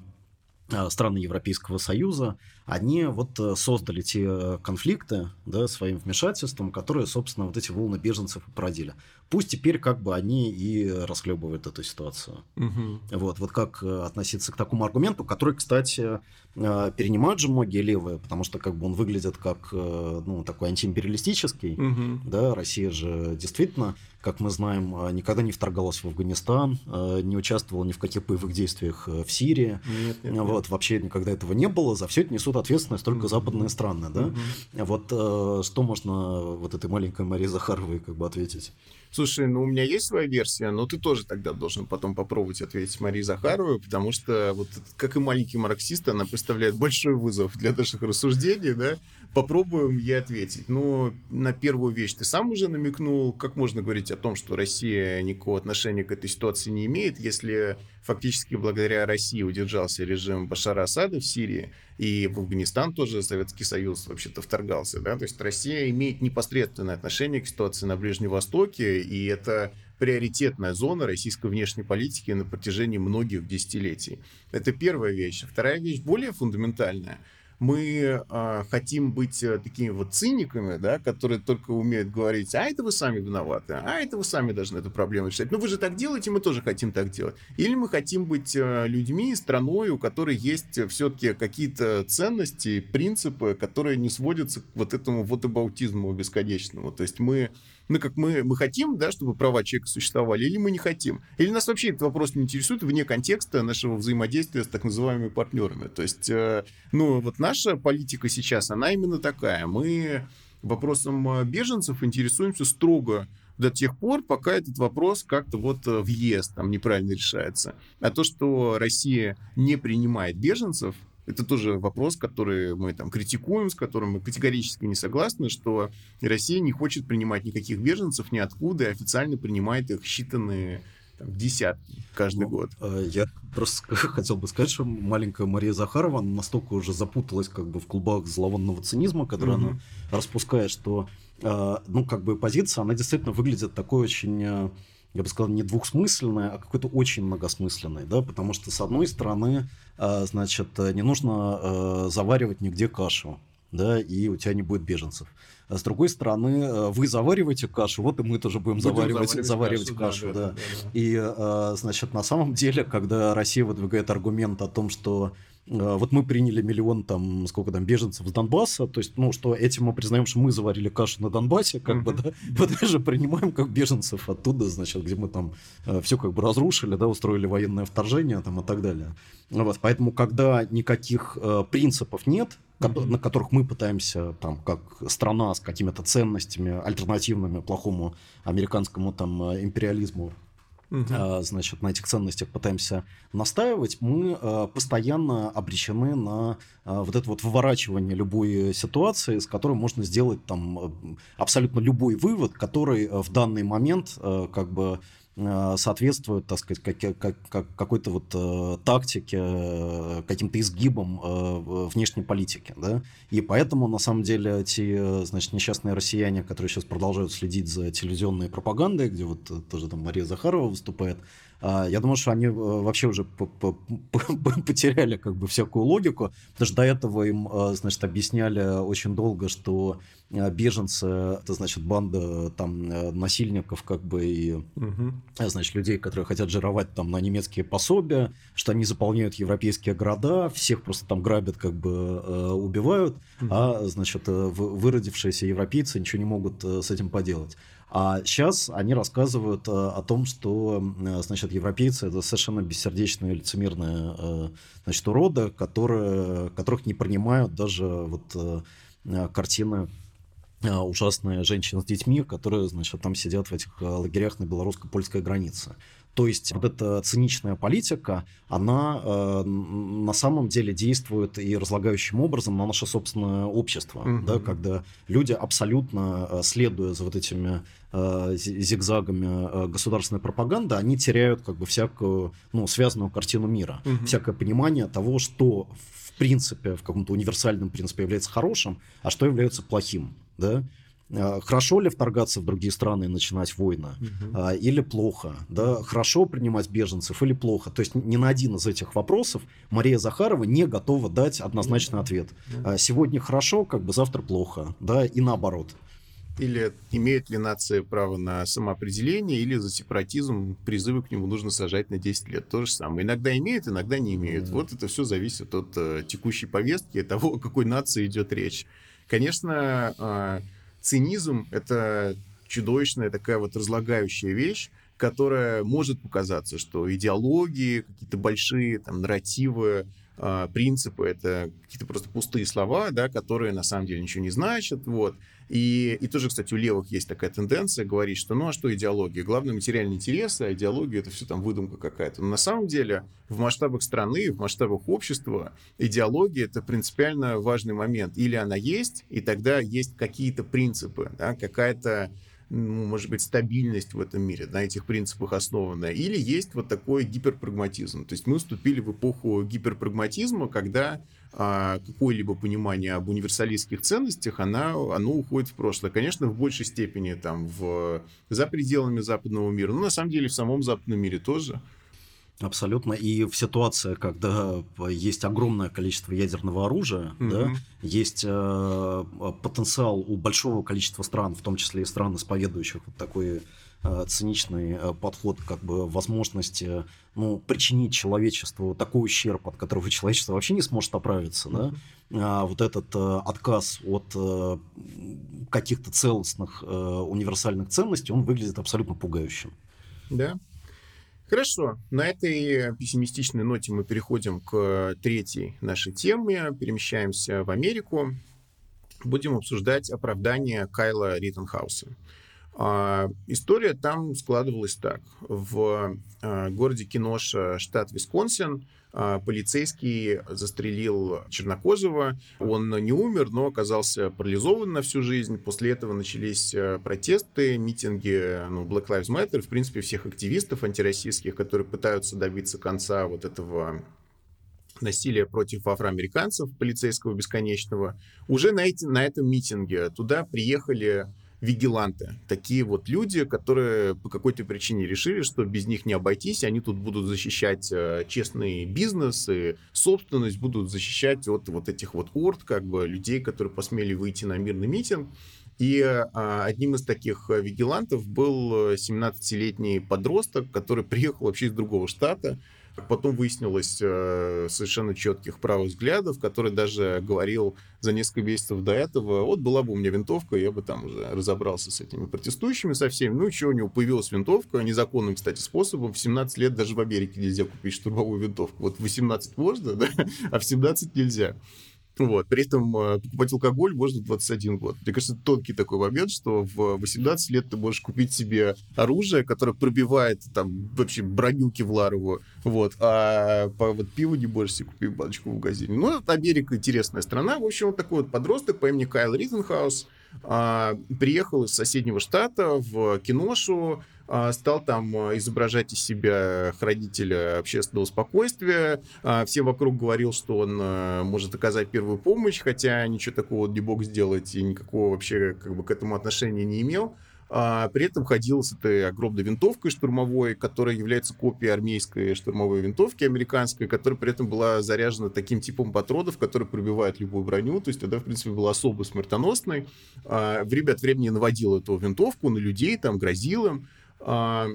страны Европейского Союза, они вот э, создали те конфликты да, своим вмешательством, которые, собственно, вот эти волны беженцев и породили. Пусть теперь как бы они и расхлебывают эту ситуацию. Угу. Вот, вот как э, относиться к такому аргументу, который, кстати, э, перенимают же многие левые, потому что как бы он выглядит как ну, такой антиимпериалистический. Угу. Да, Россия же действительно как мы знаем, а, никогда не вторгалась в Афганистан, а, не участвовала ни в каких боевых действиях э, в Сирии. Нет, нет, вот, нет. Вообще никогда этого не было. За все это несут ответственность только mm-hmm. западные страны. Да? Mm-hmm. Вот э, что можно вот этой маленькой Марии Захаровой как бы ответить? Слушай, ну у меня есть своя версия, но ты тоже тогда должен потом попробовать ответить Марии Захаровой, потому что, вот как и маленький марксист, она представляет большой вызов для наших рассуждений, да? Попробуем ей ответить. Но на первую вещь ты сам уже намекнул, как можно говорить о том, что Россия никакого отношения к этой ситуации не имеет, если фактически благодаря России удержался режим Башара Асада в Сирии, и в Афганистан тоже Советский Союз вообще-то вторгался, да, то есть Россия имеет непосредственное отношение к ситуации на Ближнем Востоке, и это приоритетная зона российской внешней политики на протяжении многих десятилетий. Это первая вещь. Вторая вещь более фундаментальная – мы э, хотим быть э, такими вот циниками, да, которые только умеют говорить, а это вы сами виноваты, а это вы сами должны эту проблему решать. Ну вы же так делаете, мы тоже хотим так делать. Или мы хотим быть э, людьми, страной, у которой есть все-таки какие-то ценности, принципы, которые не сводятся к вот этому вот абаутизму бесконечному. То есть мы ну, как мы, мы хотим, да, чтобы права человека существовали, или мы не хотим. Или нас вообще этот вопрос не интересует вне контекста нашего взаимодействия с так называемыми партнерами. То есть, э, ну, вот наша политика сейчас, она именно такая. Мы вопросом э, беженцев интересуемся строго до тех пор, пока этот вопрос как-то вот э, въезд там неправильно решается. А то, что Россия не принимает беженцев, это тоже вопрос, который мы там критикуем, с которым мы категорически не согласны, что Россия не хочет принимать никаких беженцев ниоткуда и официально принимает их считанные там, десятки каждый ну, год. Э, я просто хотел бы сказать, что маленькая Мария Захарова настолько уже запуталась как бы в клубах зловонного цинизма, который mm-hmm. она распускает, что э, ну как бы позиция, она действительно выглядит такой очень э, я бы сказал, не двухсмысленное, а какое-то очень многосмысленное, да, потому что, с одной стороны, а, значит, не нужно а, заваривать нигде кашу, да, и у тебя не будет беженцев. А с другой стороны, вы завариваете кашу, вот и мы тоже будем, будем заваривать, заваривать, заваривать кашу. кашу да, да. Да. И, значит, на самом деле, когда Россия выдвигает аргумент о том, что вот мы приняли миллион, там, сколько там, беженцев с Донбасса, то есть, ну, что этим мы признаем, что мы заварили кашу на Донбассе, как mm-hmm. бы, да, мы даже принимаем как беженцев оттуда, значит, где мы там э, все как бы разрушили, да, устроили военное вторжение там и так далее. Вот, поэтому, когда никаких э, принципов нет, mm-hmm. на которых мы пытаемся, там, как страна с какими-то ценностями альтернативными плохому американскому там э, империализму угу. значит, на этих ценностях пытаемся настаивать, мы а, постоянно обречены на а, вот это вот выворачивание любой ситуации, с которой можно сделать там абсолютно любой вывод, который в данный момент как бы Э, соответствует, так сказать, как, как, как, какой-то вот э, тактике, э, каким-то изгибам э, внешней политики, да, и поэтому, на самом деле, эти, э, значит, несчастные россияне, которые сейчас продолжают следить за телевизионной пропагандой, где вот тоже там Мария Захарова выступает, я думаю, что они э, вообще уже потеряли как бы всякую логику, потому что до этого им, э, значит, объясняли очень долго, что э, беженцы это значит банда там насильников как бы и угу. значит людей, которые хотят жировать там на немецкие пособия, что они заполняют европейские города, всех просто там грабят как бы убивают, угу. а значит выродившиеся европейцы ничего не могут с этим поделать. А сейчас они рассказывают э, о том, что, э, значит, европейцы это совершенно бессердечные, лицемерные, э, значит, уроды, которые, которых не принимают даже вот картины ужасные женщин с детьми, которые, значит, там сидят в этих лагерях на белорусско-польской границе. То есть вот эта циничная политика, она э, на самом деле действует и разлагающим образом на наше собственное общество, угу. да, когда люди абсолютно э, следуя за вот этими э, зигзагами э, государственной пропаганды, они теряют как бы всякую, ну, связанную картину мира, угу. всякое понимание того, что в принципе, в каком-то универсальном принципе является хорошим, а что является плохим, да, хорошо ли вторгаться в другие страны и начинать войны? Угу. Или плохо? Да? Хорошо принимать беженцев или плохо? То есть ни на один из этих вопросов Мария Захарова не готова дать однозначный ответ. Угу. Сегодня хорошо, как бы завтра плохо. Да? И наоборот. Или имеют ли нации право на самоопределение, или за сепаратизм призывы к нему нужно сажать на 10 лет. То же самое. Иногда имеют, иногда не имеют. Mm-hmm. Вот это все зависит от uh, текущей повестки, от того, о какой нации идет речь. Конечно, uh, цинизм — это чудовищная такая вот разлагающая вещь, которая может показаться, что идеологии, какие-то большие там нарративы, а, принципы, это какие-то просто пустые слова, да, которые на самом деле ничего не значат, вот. И, и тоже, кстати, у левых есть такая тенденция говорить, что ну а что идеология? Главное материальный интерес, а идеология это все там выдумка какая-то. Но на самом деле в масштабах страны, в масштабах общества идеология это принципиально важный момент. Или она есть, и тогда есть какие-то принципы, да, какая-то может быть, стабильность в этом мире, на этих принципах основанная, или есть вот такой гиперпрагматизм. То есть мы вступили в эпоху гиперпрагматизма, когда а, какое-либо понимание об универсалистских ценностях, она, оно уходит в прошлое. Конечно, в большей степени там в, за пределами западного мира, но на самом деле в самом западном мире тоже. Абсолютно. И в ситуации, когда есть огромное количество ядерного оружия, mm-hmm. да, есть э, потенциал у большого количества стран, в том числе и стран, исповедующих вот такой э, циничный э, подход, как бы возможности ну, причинить человечеству такой ущерб, от которого человечество вообще не сможет оправиться, mm-hmm. да, а вот этот э, отказ от э, каких-то целостных э, универсальных ценностей, он выглядит абсолютно пугающим. Да. Хорошо, на этой пессимистичной ноте мы переходим к третьей нашей теме, перемещаемся в Америку. Будем обсуждать оправдание Кайла Риттенхауса. А, история там складывалась так. В а, городе Киноша, штат Висконсин, а, полицейский застрелил чернокожего. Он не умер, но оказался парализован на всю жизнь. После этого начались протесты, митинги ну, Black Lives Matter, в принципе, всех активистов антироссийских, которые пытаются добиться конца вот этого насилия против афроамериканцев, полицейского бесконечного. Уже на, эти, на этом митинге туда приехали вигиланты. Такие вот люди, которые по какой-то причине решили, что без них не обойтись, они тут будут защищать э, честный бизнес и собственность, будут защищать от вот этих вот орд, как бы людей, которые посмели выйти на мирный митинг. И а, одним из таких вигилантов был 17-летний подросток, который приехал вообще из другого штата, Потом выяснилось э, совершенно четких правых взглядов, который даже говорил за несколько месяцев до этого, вот была бы у меня винтовка, я бы там уже разобрался с этими протестующими, со всеми. Ну и что, у него появилась винтовка, незаконным, кстати, способом. В 17 лет даже в Америке нельзя купить штурмовую винтовку. Вот в 18 можно, да, а в 17 нельзя. Вот. При этом э, покупать алкоголь можно в 21 год. Мне кажется, это тонкий такой момент, что в 18 лет ты можешь купить себе оружие, которое пробивает там вообще броню кевларовую, вот, а по вот пиву не можешь себе купить баночку в магазине. Ну, Америка интересная страна. В общем, вот такой вот подросток по имени Кайл Риттенхаус а, приехал из соседнего штата в киношу, а, стал там а, изображать из себя хранителя общественного спокойствия. Всем вокруг говорил, что он может оказать первую помощь, хотя ничего такого не мог сделать и никакого вообще как бы к этому отношения не имел. А, при этом ходил с этой огромной винтовкой штурмовой, которая является копией армейской штурмовой винтовки американской, которая при этом была заряжена таким типом патронов, который пробивает любую броню. То есть тогда, в принципе, была особо смертоносной. А, время от времени наводил эту винтовку на людей, там грозил им. А,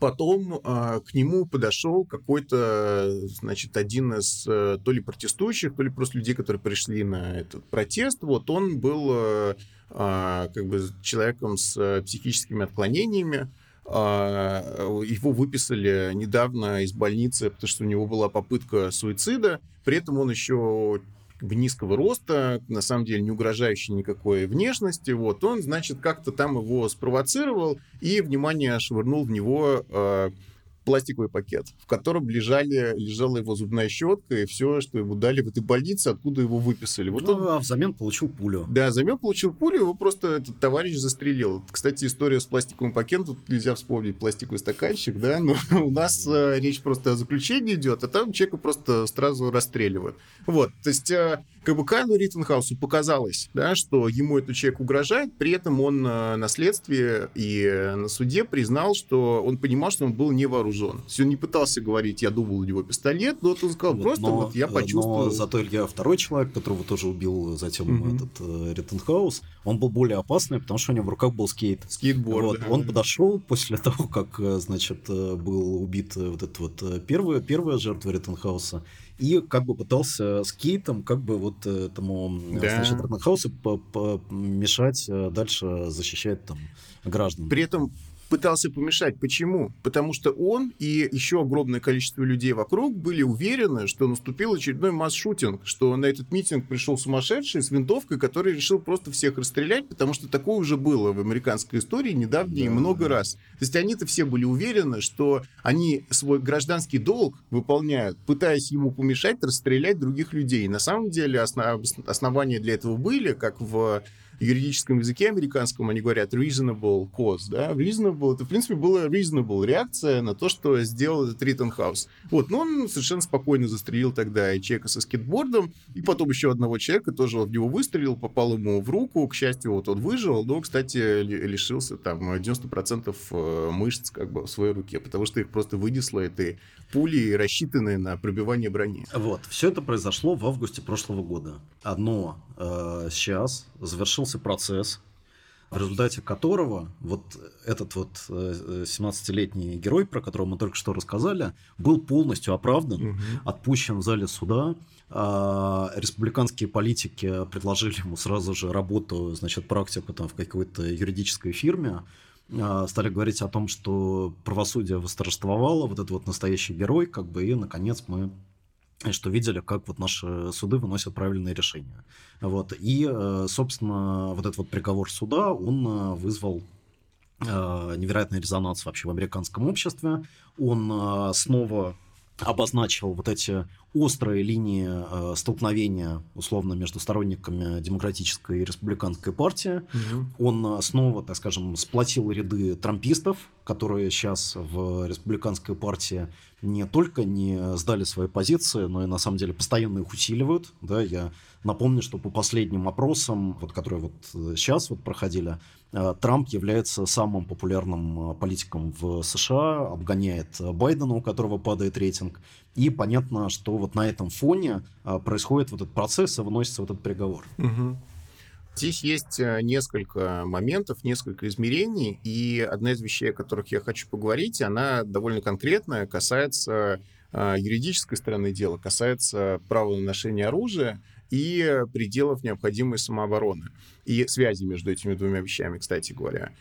потом а, к нему подошел какой-то, значит, один из а, то ли протестующих, то ли просто людей, которые пришли на этот протест. Вот он был а, как бы человеком с психическими отклонениями. А, его выписали недавно из больницы, потому что у него была попытка суицида. При этом он еще бы низкого роста, на самом деле не угрожающий никакой внешности, вот, он, значит, как-то там его спровоцировал и, внимание, швырнул в него э, пластиковый пакет, в котором лежали, лежала его зубная щетка и все, что ему дали в этой больнице, откуда его выписали. Вот ну, он, а взамен получил пулю. Да, взамен получил пулю, его просто этот товарищ застрелил. Кстати, история с пластиковым пакетом, тут нельзя вспомнить пластиковый стаканчик, да, но у нас э, речь просто о заключении идет, а там человека просто сразу расстреливают. Вот, то есть э, как бы Кайлу Риттенхаусу показалось, да, что ему этот человек угрожает, при этом он э, на следствии и на суде признал, что он понимал, что он был не вооружен. То есть он не пытался говорить, я думал, у него пистолет, но вот он сказал, вот, просто но, вот я почувствовал. Но зато я второй человек, которого тоже убил затем mm-hmm. этот э, Риттенхаус, он был более опасный, потому что у него в руках был скейт. Скейтборд. Вот, да. Он подошел после того, как, э, значит, э, был убит э, вот этот вот первая, первая жертва Риттенхауса, и как бы пытался скейтом как бы вот этому да. значит, Риттенхаусу мешать дальше защищать там граждан. При этом пытался помешать. Почему? Потому что он и еще огромное количество людей вокруг были уверены, что наступил очередной mass shooting, что на этот митинг пришел сумасшедший с винтовкой, который решил просто всех расстрелять, потому что такое уже было в американской истории недавнее да, много да. раз. То есть они-то все были уверены, что они свой гражданский долг выполняют, пытаясь ему помешать расстрелять других людей. На самом деле основ... основания для этого были, как в юридическом языке американском они говорят reasonable cause, да, reasonable, это, в принципе, была reasonable реакция на то, что сделал этот Риттенхаус. Вот, но он совершенно спокойно застрелил тогда и человека со скейтбордом, и потом еще одного человека тоже в него выстрелил, попал ему в руку, к счастью, вот он выжил, но, кстати, лишился там 90% э, мышц как бы в своей руке, потому что их просто вынесло этой пули, рассчитанные на пробивание брони. Вот, все это произошло в августе прошлого года. Одно э, сейчас завершился процесс, в результате которого вот этот вот 17-летний э, герой, про которого мы только что рассказали, был полностью оправдан, угу. отпущен в зале суда. А республиканские политики предложили ему сразу же работу, значит, практику там в какой-то юридической фирме. А, стали говорить о том, что правосудие восторжествовало, вот этот вот настоящий герой, как бы, и, наконец, мы что видели, как вот наши суды выносят правильные решения. Вот. И, э, собственно, вот этот вот приговор суда, он э, вызвал э, невероятный резонанс вообще в американском обществе. Он снова обозначил вот эти острые линии э, столкновения условно между сторонниками демократической и республиканской партии. Угу. Он снова, так скажем, сплотил ряды трампистов, которые сейчас в республиканской партии не только не сдали свои позиции, но и на самом деле постоянно их усиливают. Да, я напомню, что по последним опросам, вот, которые вот сейчас вот проходили, э, Трамп является самым популярным э, политиком в США, обгоняет Байдена, у которого падает рейтинг. И понятно, что вот на этом фоне э, происходит вот этот процесс и выносится вот этот приговор. Угу. Здесь есть несколько моментов, несколько измерений, и одна из вещей, о которых я хочу поговорить, она довольно конкретная, касается юридической стороны дела, касается права на ношение оружия и пределов необходимой самообороны. И связи между этими двумя вещами, кстати говоря.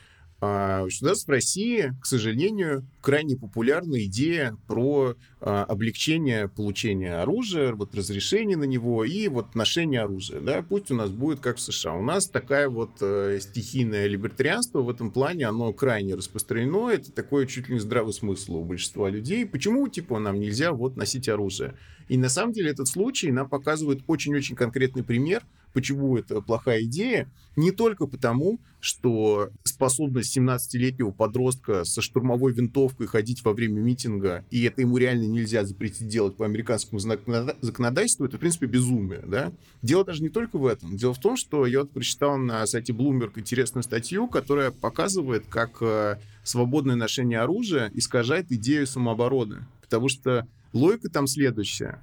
А, у нас в России, к сожалению, крайне популярна идея про а, облегчение получения оружия, вот разрешение на него и вот ношение оружия. Да? Пусть у нас будет как в США. У нас такая вот э, стихийное либертарианство в этом плане, оно крайне распространено. Это такой чуть ли не здравый смысл у большинства людей. Почему, типа, нам нельзя вот носить оружие? И на самом деле этот случай нам показывает очень-очень конкретный пример, почему это плохая идея. Не только потому, что способность 17-летнего подростка со штурмовой винтовкой ходить во время митинга, и это ему реально нельзя запретить делать по американскому законодательству, это, в принципе, безумие. Да? Дело даже не только в этом. Дело в том, что я вот прочитал на сайте Bloomberg интересную статью, которая показывает, как э, свободное ношение оружия искажает идею самообороны. Потому что Логика там следующая.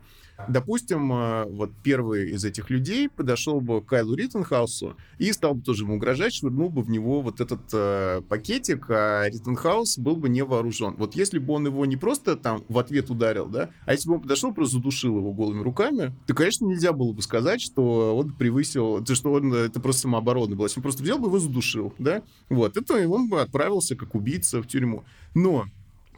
Допустим, э, вот первый из этих людей подошел бы к Кайлу Риттенхаусу и стал бы тоже ему угрожать, швырнул бы в него вот этот э, пакетик, а Риттенхаус был бы не вооружен. Вот если бы он его не просто там в ответ ударил, да, а если бы он подошел, просто задушил его голыми руками, то, конечно, нельзя было бы сказать, что он превысил, что он, это просто самооборона была. Если он просто взял бы его задушил, да, вот, это он бы отправился как убийца в тюрьму. Но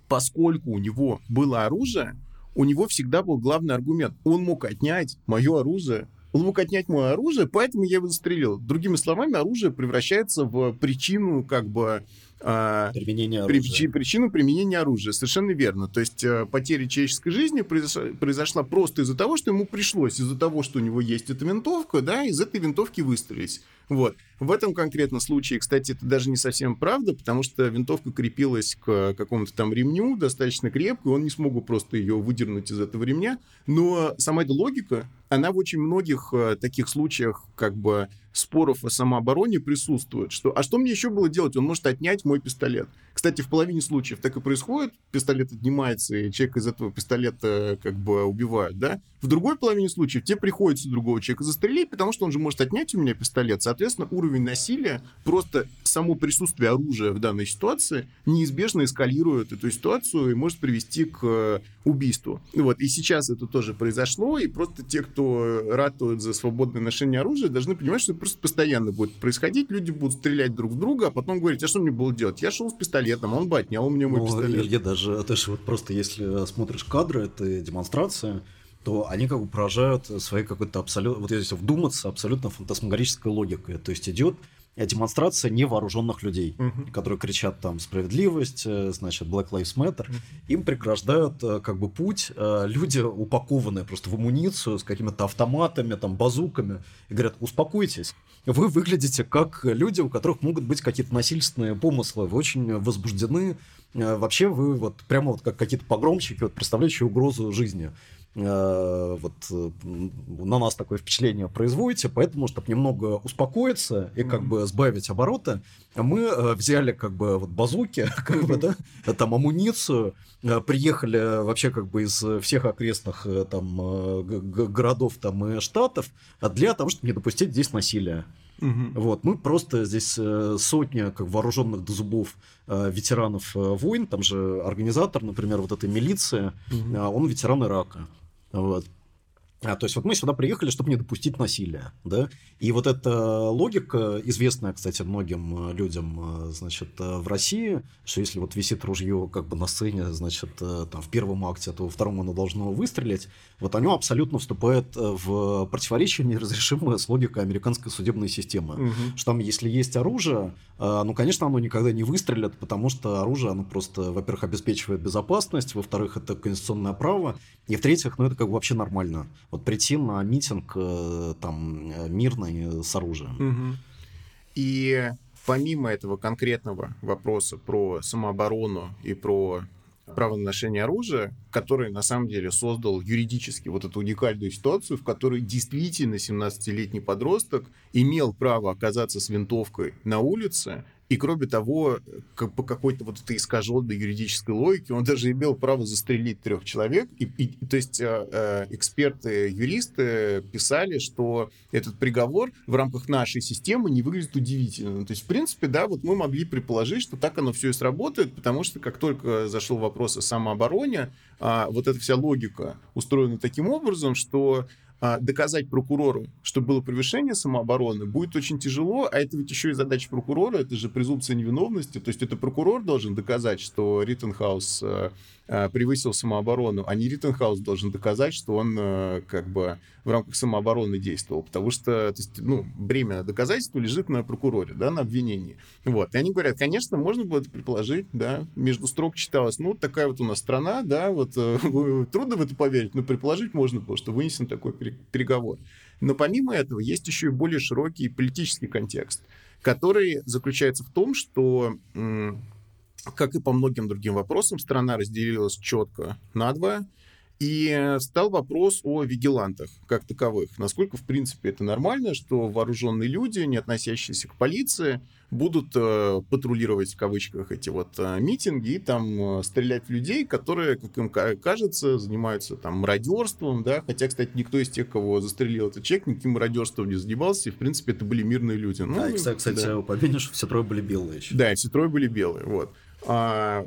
поскольку у него было оружие, у него всегда был главный аргумент. Он мог отнять мое оружие, он мог отнять мое оружие, поэтому я его застрелил. Другими словами, оружие превращается в причину как бы а, применения оружия. причину применения оружия. Совершенно верно. То есть э, потеря человеческой жизни произошла, просто из-за того, что ему пришлось, из-за того, что у него есть эта винтовка, да, из этой винтовки выстрелить. Вот. В этом конкретном случае, кстати, это даже не совсем правда, потому что винтовка крепилась к какому-то там ремню достаточно крепко, и он не смог просто ее выдернуть из этого ремня. Но сама эта логика она в очень многих э, таких случаях как бы споров о самообороне присутствует. Что, а что мне еще было делать? Он может отнять мой пистолет. Кстати, в половине случаев так и происходит. Пистолет отнимается, и человек из этого пистолета как бы убивают, да? В другой половине случаев тебе приходится другого человека застрелить, потому что он же может отнять у меня пистолет. Соответственно, уровень насилия, просто само присутствие оружия в данной ситуации неизбежно эскалирует эту ситуацию и может привести к э, убийству. Вот. И сейчас это тоже произошло, и просто те, кто ратует за свободное ношение оружия, должны понимать, что это просто постоянно будет происходить. Люди будут стрелять друг в друга, а потом говорить, а что мне было делать? Я шел с пистолетом, он бы отнял у меня мой ну, пистолет. Я даже, даже вот просто если смотришь кадры этой демонстрации, то они как бы поражают своей какой-то абсолютно, вот если вдуматься, абсолютно фантасмагорической логикой. То есть идет демонстрация невооруженных людей, угу. которые кричат там справедливость, э, значит, Black Lives Matter. Угу. Им преграждают э, как бы путь э, люди, упакованные просто в амуницию с какими-то автоматами, там, базуками, и говорят, успокойтесь. Вы выглядите как люди, у которых могут быть какие-то насильственные помыслы, вы очень возбуждены. Вообще вы вот прямо вот как какие-то погромщики, вот, представляющие угрозу жизни. Э, вот э, на нас такое впечатление производите, поэтому, чтобы немного успокоиться и как бы сбавить обороты, мы э, взяли как бы вот базуки, как бы, да, там амуницию, приехали вообще как бы из всех окрестных там городов там и штатов для того, чтобы не допустить здесь насилия. Угу. Вот, мы просто здесь сотня как вооруженных до зубов ветеранов войн, там же организатор, например, вот этой милиции, угу. он ветеран Ирака. Вот. А, то есть вот мы сюда приехали, чтобы не допустить насилия, да, и вот эта логика, известная, кстати, многим э, людям, э, значит, э, в России, что если вот висит ружье как бы на сцене, значит, там в первом акте, то во втором оно должно выстрелить, вот оно абсолютно вступает в противоречие неразрешимое с логикой американской судебной системы, угу. что там, если есть оружие, ну, конечно, оно никогда не выстрелит, потому что оружие, оно просто, во-первых, обеспечивает безопасность, во-вторых, это конституционное право, и в-третьих, ну, это как бы вообще нормально вот прийти на митинг э, там э, мирный с оружием. Угу. И помимо этого конкретного вопроса про самооборону и про право на ношение оружия, который на самом деле создал юридически вот эту уникальную ситуацию, в которой действительно 17-летний подросток имел право оказаться с винтовкой на улице и кроме того, как, по какой-то вот этой искаженной юридической логике, он даже имел право застрелить трех человек. И, и, то есть э, э, эксперты, юристы писали, что этот приговор в рамках нашей системы не выглядит удивительно. То есть, в принципе, да, вот мы могли предположить, что так оно все и сработает, потому что как только зашел вопрос о самообороне, э, вот эта вся логика устроена таким образом, что доказать прокурору, что было превышение самообороны, будет очень тяжело, а это ведь еще и задача прокурора, это же презумпция невиновности, то есть это прокурор должен доказать, что Риттенхаус а, а, превысил самооборону, а не Риттенхаус должен доказать, что он как бы в рамках самообороны действовал, потому что то есть, ну, бремя доказательства лежит на прокуроре, да, на обвинении. Вот. И они говорят, конечно, можно было это предположить, да, между строк читалось, ну, такая вот у нас страна, да, вот э, трудно в это поверить, но предположить можно было, что вынесен такой переговор. Но помимо этого есть еще и более широкий политический контекст, который заключается в том, что как и по многим другим вопросам, страна разделилась четко надвое, и стал вопрос о вигилантах как таковых. Насколько, в принципе, это нормально, что вооруженные люди, не относящиеся к полиции, будут э, патрулировать в кавычках эти вот э, митинги и там э, стрелять в людей, которые, как им кажется, занимаются там мародерством, да, хотя, кстати, никто из тех, кого застрелил этот человек, никаким мародерством не занимался, и, в принципе, это были мирные люди. Ну, да, и, кстати, да. помнишь, все трое были белые еще. Да, все трое были белые, вот. А,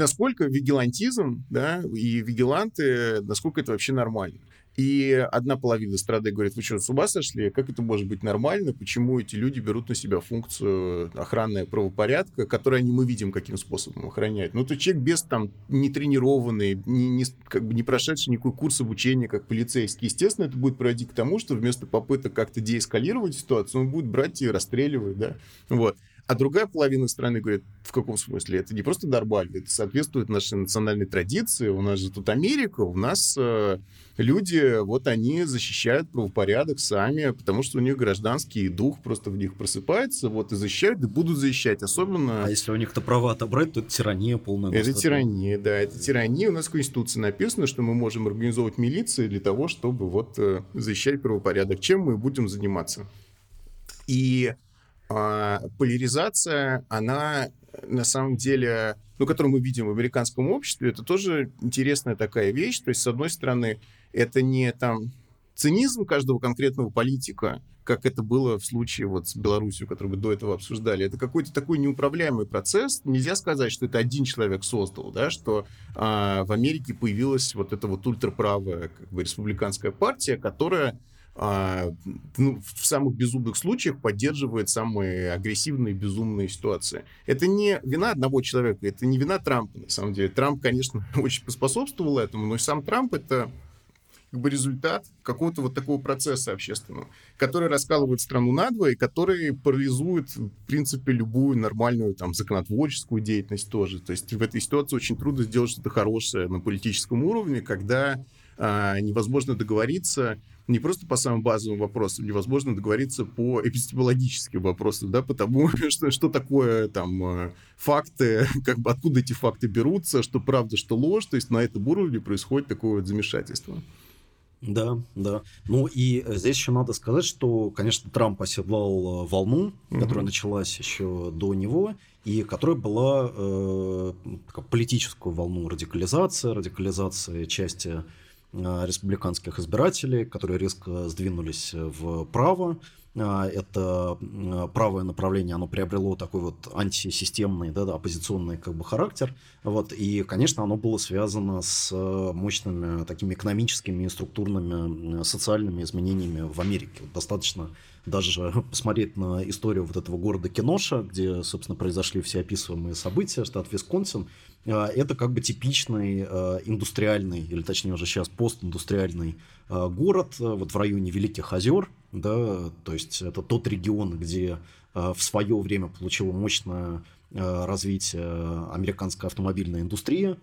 насколько вигилантизм, да, и вигиланты, насколько это вообще нормально. И одна половина страды говорит, вы что, с ума сошли? Как это может быть нормально? Почему эти люди берут на себя функцию охраны правопорядка, которую они, мы видим, каким способом охраняют? Ну, то человек без там не тренированный, не, не, как бы не прошедший никакой курс обучения, как полицейский, естественно, это будет приводить к тому, что вместо попыток как-то деэскалировать ситуацию, он будет брать и расстреливать, да? Вот. А другая половина страны говорит, в каком смысле? Это не просто Дарбаль, это соответствует нашей национальной традиции. У нас же тут Америка, у нас э, люди, вот они защищают правопорядок сами, потому что у них гражданский дух просто в них просыпается, вот и защищают, и будут защищать. Особенно... А если у них-то права отобрать, то это тирания полная. Это тирания, да, это тирания. У нас в Конституции написано, что мы можем организовывать милиции для того, чтобы вот э, защищать правопорядок. Чем мы будем заниматься? И а, поляризация, она на самом деле, ну, которую мы видим в американском обществе, это тоже интересная такая вещь. То есть, с одной стороны, это не там цинизм каждого конкретного политика, как это было в случае вот с Беларусью, который мы до этого обсуждали. Это какой-то такой неуправляемый процесс. Нельзя сказать, что это один человек создал, да, что а, в Америке появилась вот эта вот ультраправая как бы, республиканская партия, которая а, ну, в самых безумных случаях поддерживает самые агрессивные, безумные ситуации. Это не вина одного человека, это не вина Трампа, на самом деле. Трамп, конечно, очень поспособствовал этому, но и сам Трамп — это как бы результат какого-то вот такого процесса общественного, который раскалывает страну надвое, и который парализует, в принципе, любую нормальную там законотворческую деятельность тоже. То есть в этой ситуации очень трудно сделать что-то хорошее на политическом уровне, когда а, невозможно договориться не просто по самым базовым вопросам, невозможно договориться по эпистемологическим вопросам, да, потому что что такое там э, факты, как бы откуда эти факты берутся, что правда, что ложь, то есть на этом уровне происходит такое вот замешательство. Да, да. Ну и здесь еще надо сказать, что, конечно, Трамп оседлал э, волну, угу. которая началась еще до него, и которая была э, политическую волну радикализации, радикализации части Э, республиканских избирателей, которые резко сдвинулись вправо. Э, это э, правое направление, оно приобрело такой вот антисистемный, да, оппозиционный как бы характер. Вот, и, конечно, оно было связано с мощными такими экономическими и структурными социальными изменениями в Америке. Достаточно даже посмотреть на историю вот этого города Кеноша, где, собственно, произошли все описываемые события, штат Висконсин, а, это как бы типичный а, индустриальный, или точнее уже сейчас постиндустриальный а, город вот в районе Великих озер, да, то есть это тот регион, где в свое время получила мощное развитие американская автомобильная индустрия,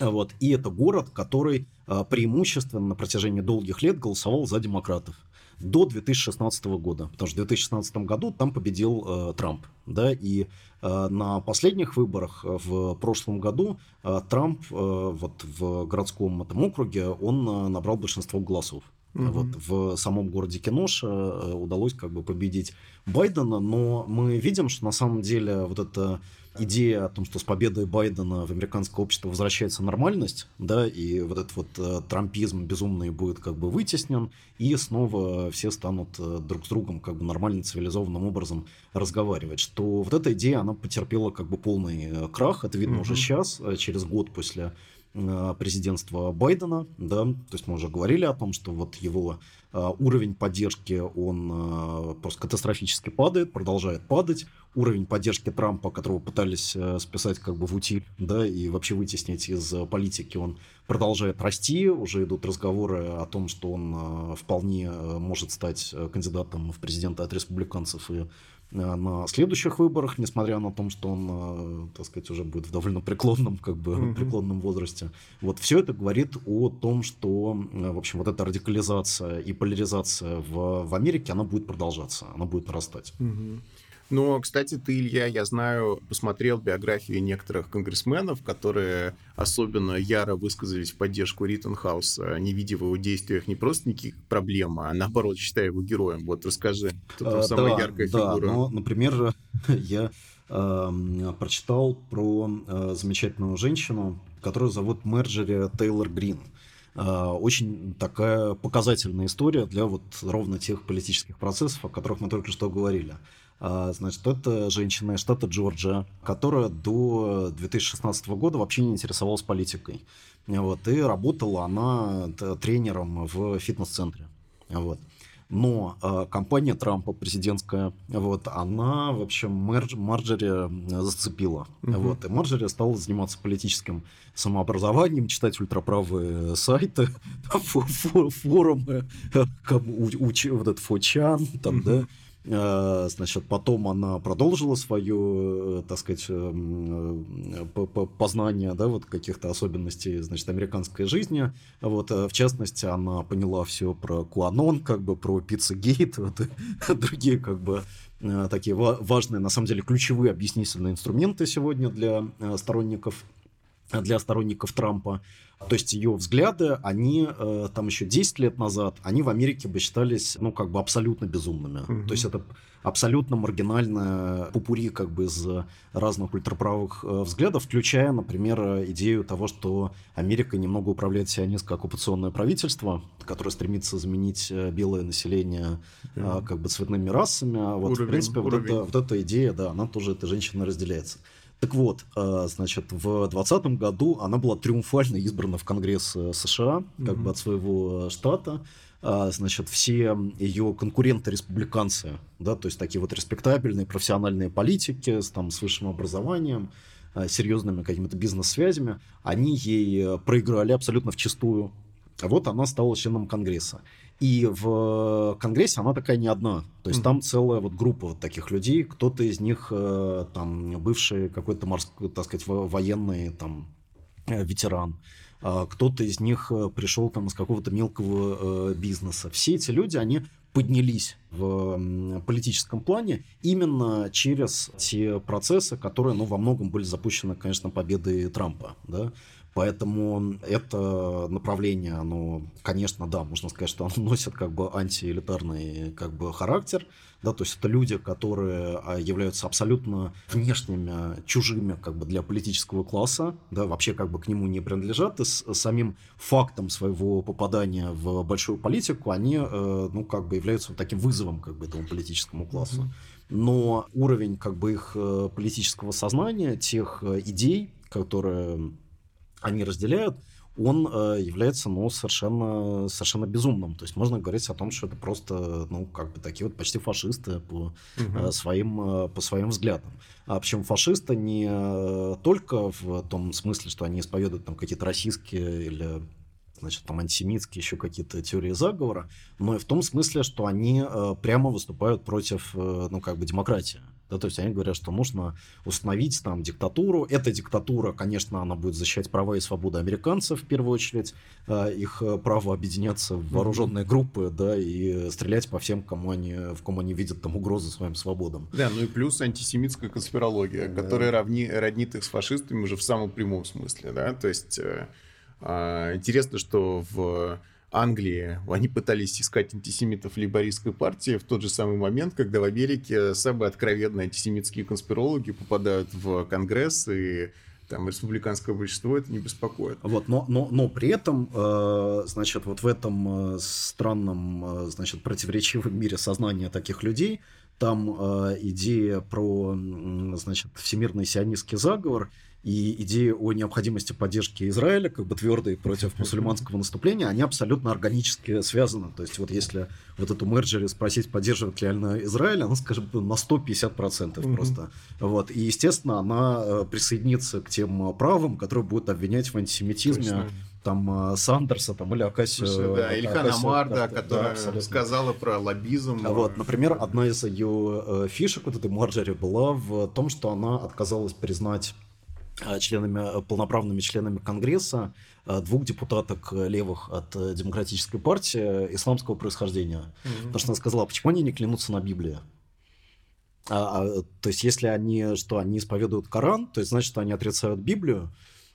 вот, и это город, который преимущественно на протяжении долгих лет голосовал за демократов до 2016 года, потому что в 2016 году там победил э, Трамп, да, и э, на последних выборах в прошлом году э, Трамп э, вот в городском этом округе он э, набрал большинство голосов. Угу. Вот в самом городе Кинош э, удалось как бы победить Байдена, но мы видим, что на самом деле вот это идея о том, что с победой Байдена в американское общество возвращается нормальность, да, и вот этот вот э, трампизм безумный будет как бы вытеснен, и снова все станут э, друг с другом как бы нормально, цивилизованным образом разговаривать, что вот эта идея, она потерпела как бы полный э, крах, это видно mm-hmm. уже сейчас, через год после президентства Байдена, да, то есть мы уже говорили о том, что вот его уровень поддержки, он просто катастрофически падает, продолжает падать, уровень поддержки Трампа, которого пытались э, списать как бы в утиль, да, и вообще вытеснить из э, политики, он продолжает расти. Уже идут разговоры о том, что он э, вполне может стать кандидатом в президенты от республиканцев и на следующих выборах, несмотря на то, что он, так сказать, уже будет в довольно преклонном, как бы, mm-hmm. преклонном возрасте. Вот все это говорит о том, что, в общем, вот эта радикализация и поляризация в, в Америке, она будет продолжаться, она будет нарастать. Mm-hmm. Но, кстати, ты, Илья, я знаю, посмотрел биографии некоторых конгрессменов, которые особенно яро высказались в поддержку Риттенхауса, не видя в его действиях не просто никаких проблем, а наоборот, считая его героем. Вот расскажи, кто там а, самая да, яркая да, фигура. Ну, например, я э, прочитал про э, замечательную женщину, которую зовут Мерджери Тейлор Грин. Э, очень такая показательная история для вот ровно тех политических процессов, о которых мы только что говорили. А, значит, это женщина из штата Джорджия, которая до 2016 года вообще не интересовалась политикой. Вот, и работала она тренером в фитнес-центре. Вот. Но э, компания Трампа президентская, вот, она вообще Мэрдж, Марджери зацепила. Угу. Вот, и Марджери стала заниматься политическим самообразованием, читать ультраправые сайты, форумы, вот этот Фочан, там, угу. да, Э, значит, потом она продолжила свое, э, так сказать, познание, да, вот каких-то особенностей, значит, американской жизни. Вот, в частности, она поняла все про Куанон, как бы про Пиццагейт, вот, и другие, как бы, такие важные, на самом деле, ключевые объяснительные инструменты сегодня для сторонников для сторонников Трампа. То есть ее взгляды, они э, там еще 10 лет назад, они в Америке бы считались, ну, как бы абсолютно безумными. Mm-hmm. То есть это абсолютно маргинальная пупури как бы из разных ультраправых э, взглядов, включая, например, идею того, что Америка немного управляет сионистское оккупационное правительство, которое стремится заменить э, белое население mm-hmm. как бы цветными расами. А вот, уровень, в принципе, вот эта, вот эта идея, да, она тоже, эта женщина разделяется. Так вот, э, значит, в 2020 году она была триумфально избрана в Конгресс э, США, как mm-hmm. бы от своего э, штата. Значит, все ее конкуренты-республиканцы, да, то есть такие вот респектабельные профессиональные политики с, там, с высшим образованием, серьезными какими-то бизнес-связями, они ей проиграли абсолютно в чистую. А вот она стала членом Конгресса. И в Конгрессе она такая не одна. То есть mm-hmm. там целая вот группа вот таких людей. Кто-то из них э, там бывший какой-то морской, так сказать, военный там э, ветеран. А кто-то из них э, пришел там из какого-то мелкого бизнеса. Все эти люди, они поднялись в политическом плане именно через те процессы, которые, ну, во многом были запущены, конечно, победой Трампа, да, Поэтому это направление, оно, конечно, да, можно сказать, что оно носит как бы антиэлитарный как бы характер, да, то есть это люди, которые а, являются абсолютно внешними, чужими как бы для политического класса, да, вообще как бы к нему не принадлежат, и с самим фактом своего попадания в большую политику они, э, ну, как бы являются таким вызовом как бы этому политическому классу. Но уровень как бы их э, политического сознания, тех э, идей, которые они разделяют, он э, является, ну, совершенно, совершенно безумным. То есть можно говорить о том, что это просто, ну, как бы такие вот почти фашисты по, угу. э, своим, э, по своим взглядам. А причем фашисты не э, только в том смысле, что они исповедуют там какие-то российские или значит, там антисемитские еще какие-то теории заговора, но и в том смысле, что они э, прямо выступают против, э, ну, как бы, демократии. Да, то есть они говорят, что нужно установить там диктатуру. Эта диктатура, конечно, она будет защищать права и свободы американцев в первую очередь, э, их право объединяться в вооруженные группы, да, и стрелять по всем, кому они, в ком они видят там угрозы своим свободам. Да, ну и плюс антисемитская конспирология, да. которая равни, роднит их с фашистами уже в самом прямом смысле, да, то есть интересно, что в Англии, они пытались искать антисемитов лейбористской партии в тот же самый момент, когда в Америке самые откровенные антисемитские конспирологи попадают в Конгресс и там республиканское большинство это не беспокоит. Вот, но, но, но при этом, э, значит, вот в этом э, странном, э, значит, противоречивом мире сознания таких людей, там э, идея про, значит, всемирный сионистский заговор – и идеи о необходимости поддержки Израиля, как бы твердой против мусульманского наступления, они абсолютно органически связаны. То есть вот если вот эту Мерджери спросить, поддерживает ли она Израиль, она скажет на 150% mm-hmm. просто. Вот. И, естественно, она э, присоединится к тем правым, которые будут обвинять в антисемитизме Точно там э, Сандерса там, или Акасию. Слушай, да, Ильхан Амар, да, которая да, сказала про лоббизм. Вот, например, одна из ее э, фишек вот этой Марджери была в том, что она отказалась признать Э, членами, э, полноправными членами Конгресса э, двух депутаток левых от Демократической партии исламского происхождения. Mm-hmm. Потому что она сказала, почему они не клянутся на Библии? А, а, то есть, если они что, они исповедуют Коран, то есть, значит, они отрицают Библию,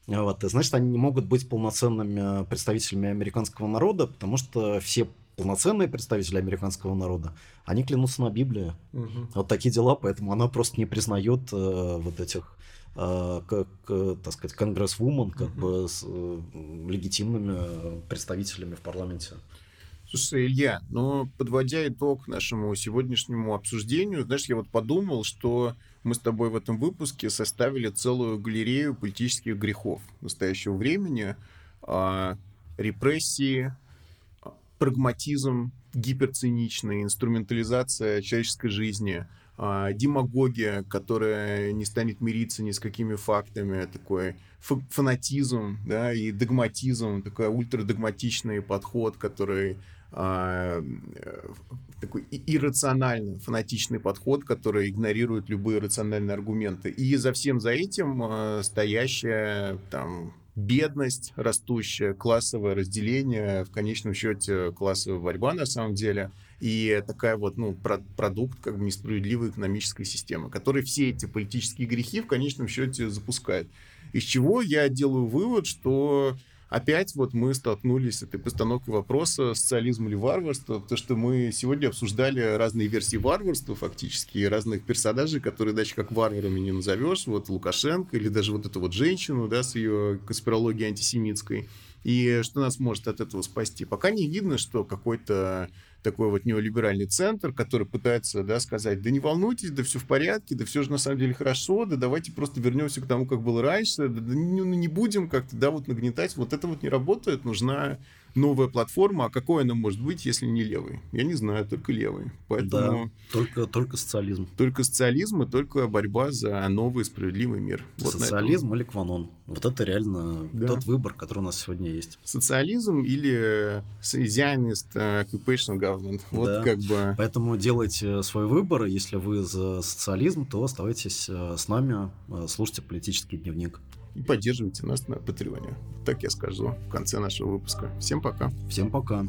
вот, и значит, они не могут быть полноценными представителями американского народа, потому что все полноценные представители американского народа, они клянутся на Библии. Угу. Вот такие дела, поэтому она просто не признает э, вот этих как, так сказать, конгрессвумен, как бы с э, легитимными представителями в парламенте. Слушай, Илья, но подводя итог нашему сегодняшнему обсуждению, знаешь, я вот подумал, что мы с тобой в этом выпуске составили целую галерею политических грехов настоящего времени, а, репрессии, прагматизм гиперциничный, инструментализация человеческой жизни – а, демагогия, которая не станет мириться ни с какими фактами, такой фанатизм, да, и догматизм, такой ультрадогматичный подход, который а, э, такой иррациональный, фанатичный подход, который игнорирует любые рациональные аргументы. И за всем за этим э, стоящая там бедность растущая, классовое разделение, в конечном счете классовая борьба на самом деле, и такая вот, ну, про продукт как бы несправедливой экономической системы, который все эти политические грехи в конечном счете запускает. Из чего я делаю вывод, что опять вот мы столкнулись с этой постановкой вопроса социализм или варварство, то что мы сегодня обсуждали разные версии варварства фактически, и разных персонажей, которые дальше как варварами не назовешь, вот Лукашенко или даже вот эту вот женщину, да, с ее конспирологией антисемитской. И что нас может от этого спасти? Пока не видно, что какой-то такой вот неолиберальный центр, который пытается да, сказать, да не волнуйтесь, да все в порядке, да все же на самом деле хорошо, да давайте просто вернемся к тому, как было раньше, да, да не, ну, не будем как-то да, вот нагнетать. Вот это вот не работает, нужна новая платформа, а какой она может быть, если не левый? Я не знаю, только левый. Поэтому... Да, только, только социализм. Только социализм и только борьба за новый справедливый мир. Вот социализм или кванон. Вот это реально да. тот выбор, который у нас сегодня есть. Социализм или Zionist Occupation Government. Вот да. как бы... Поэтому делайте свой выбор. Если вы за социализм, то оставайтесь э, с нами, э, слушайте политический дневник и поддерживайте нас на Патреоне. Так я скажу в конце нашего выпуска. Всем пока. Всем пока.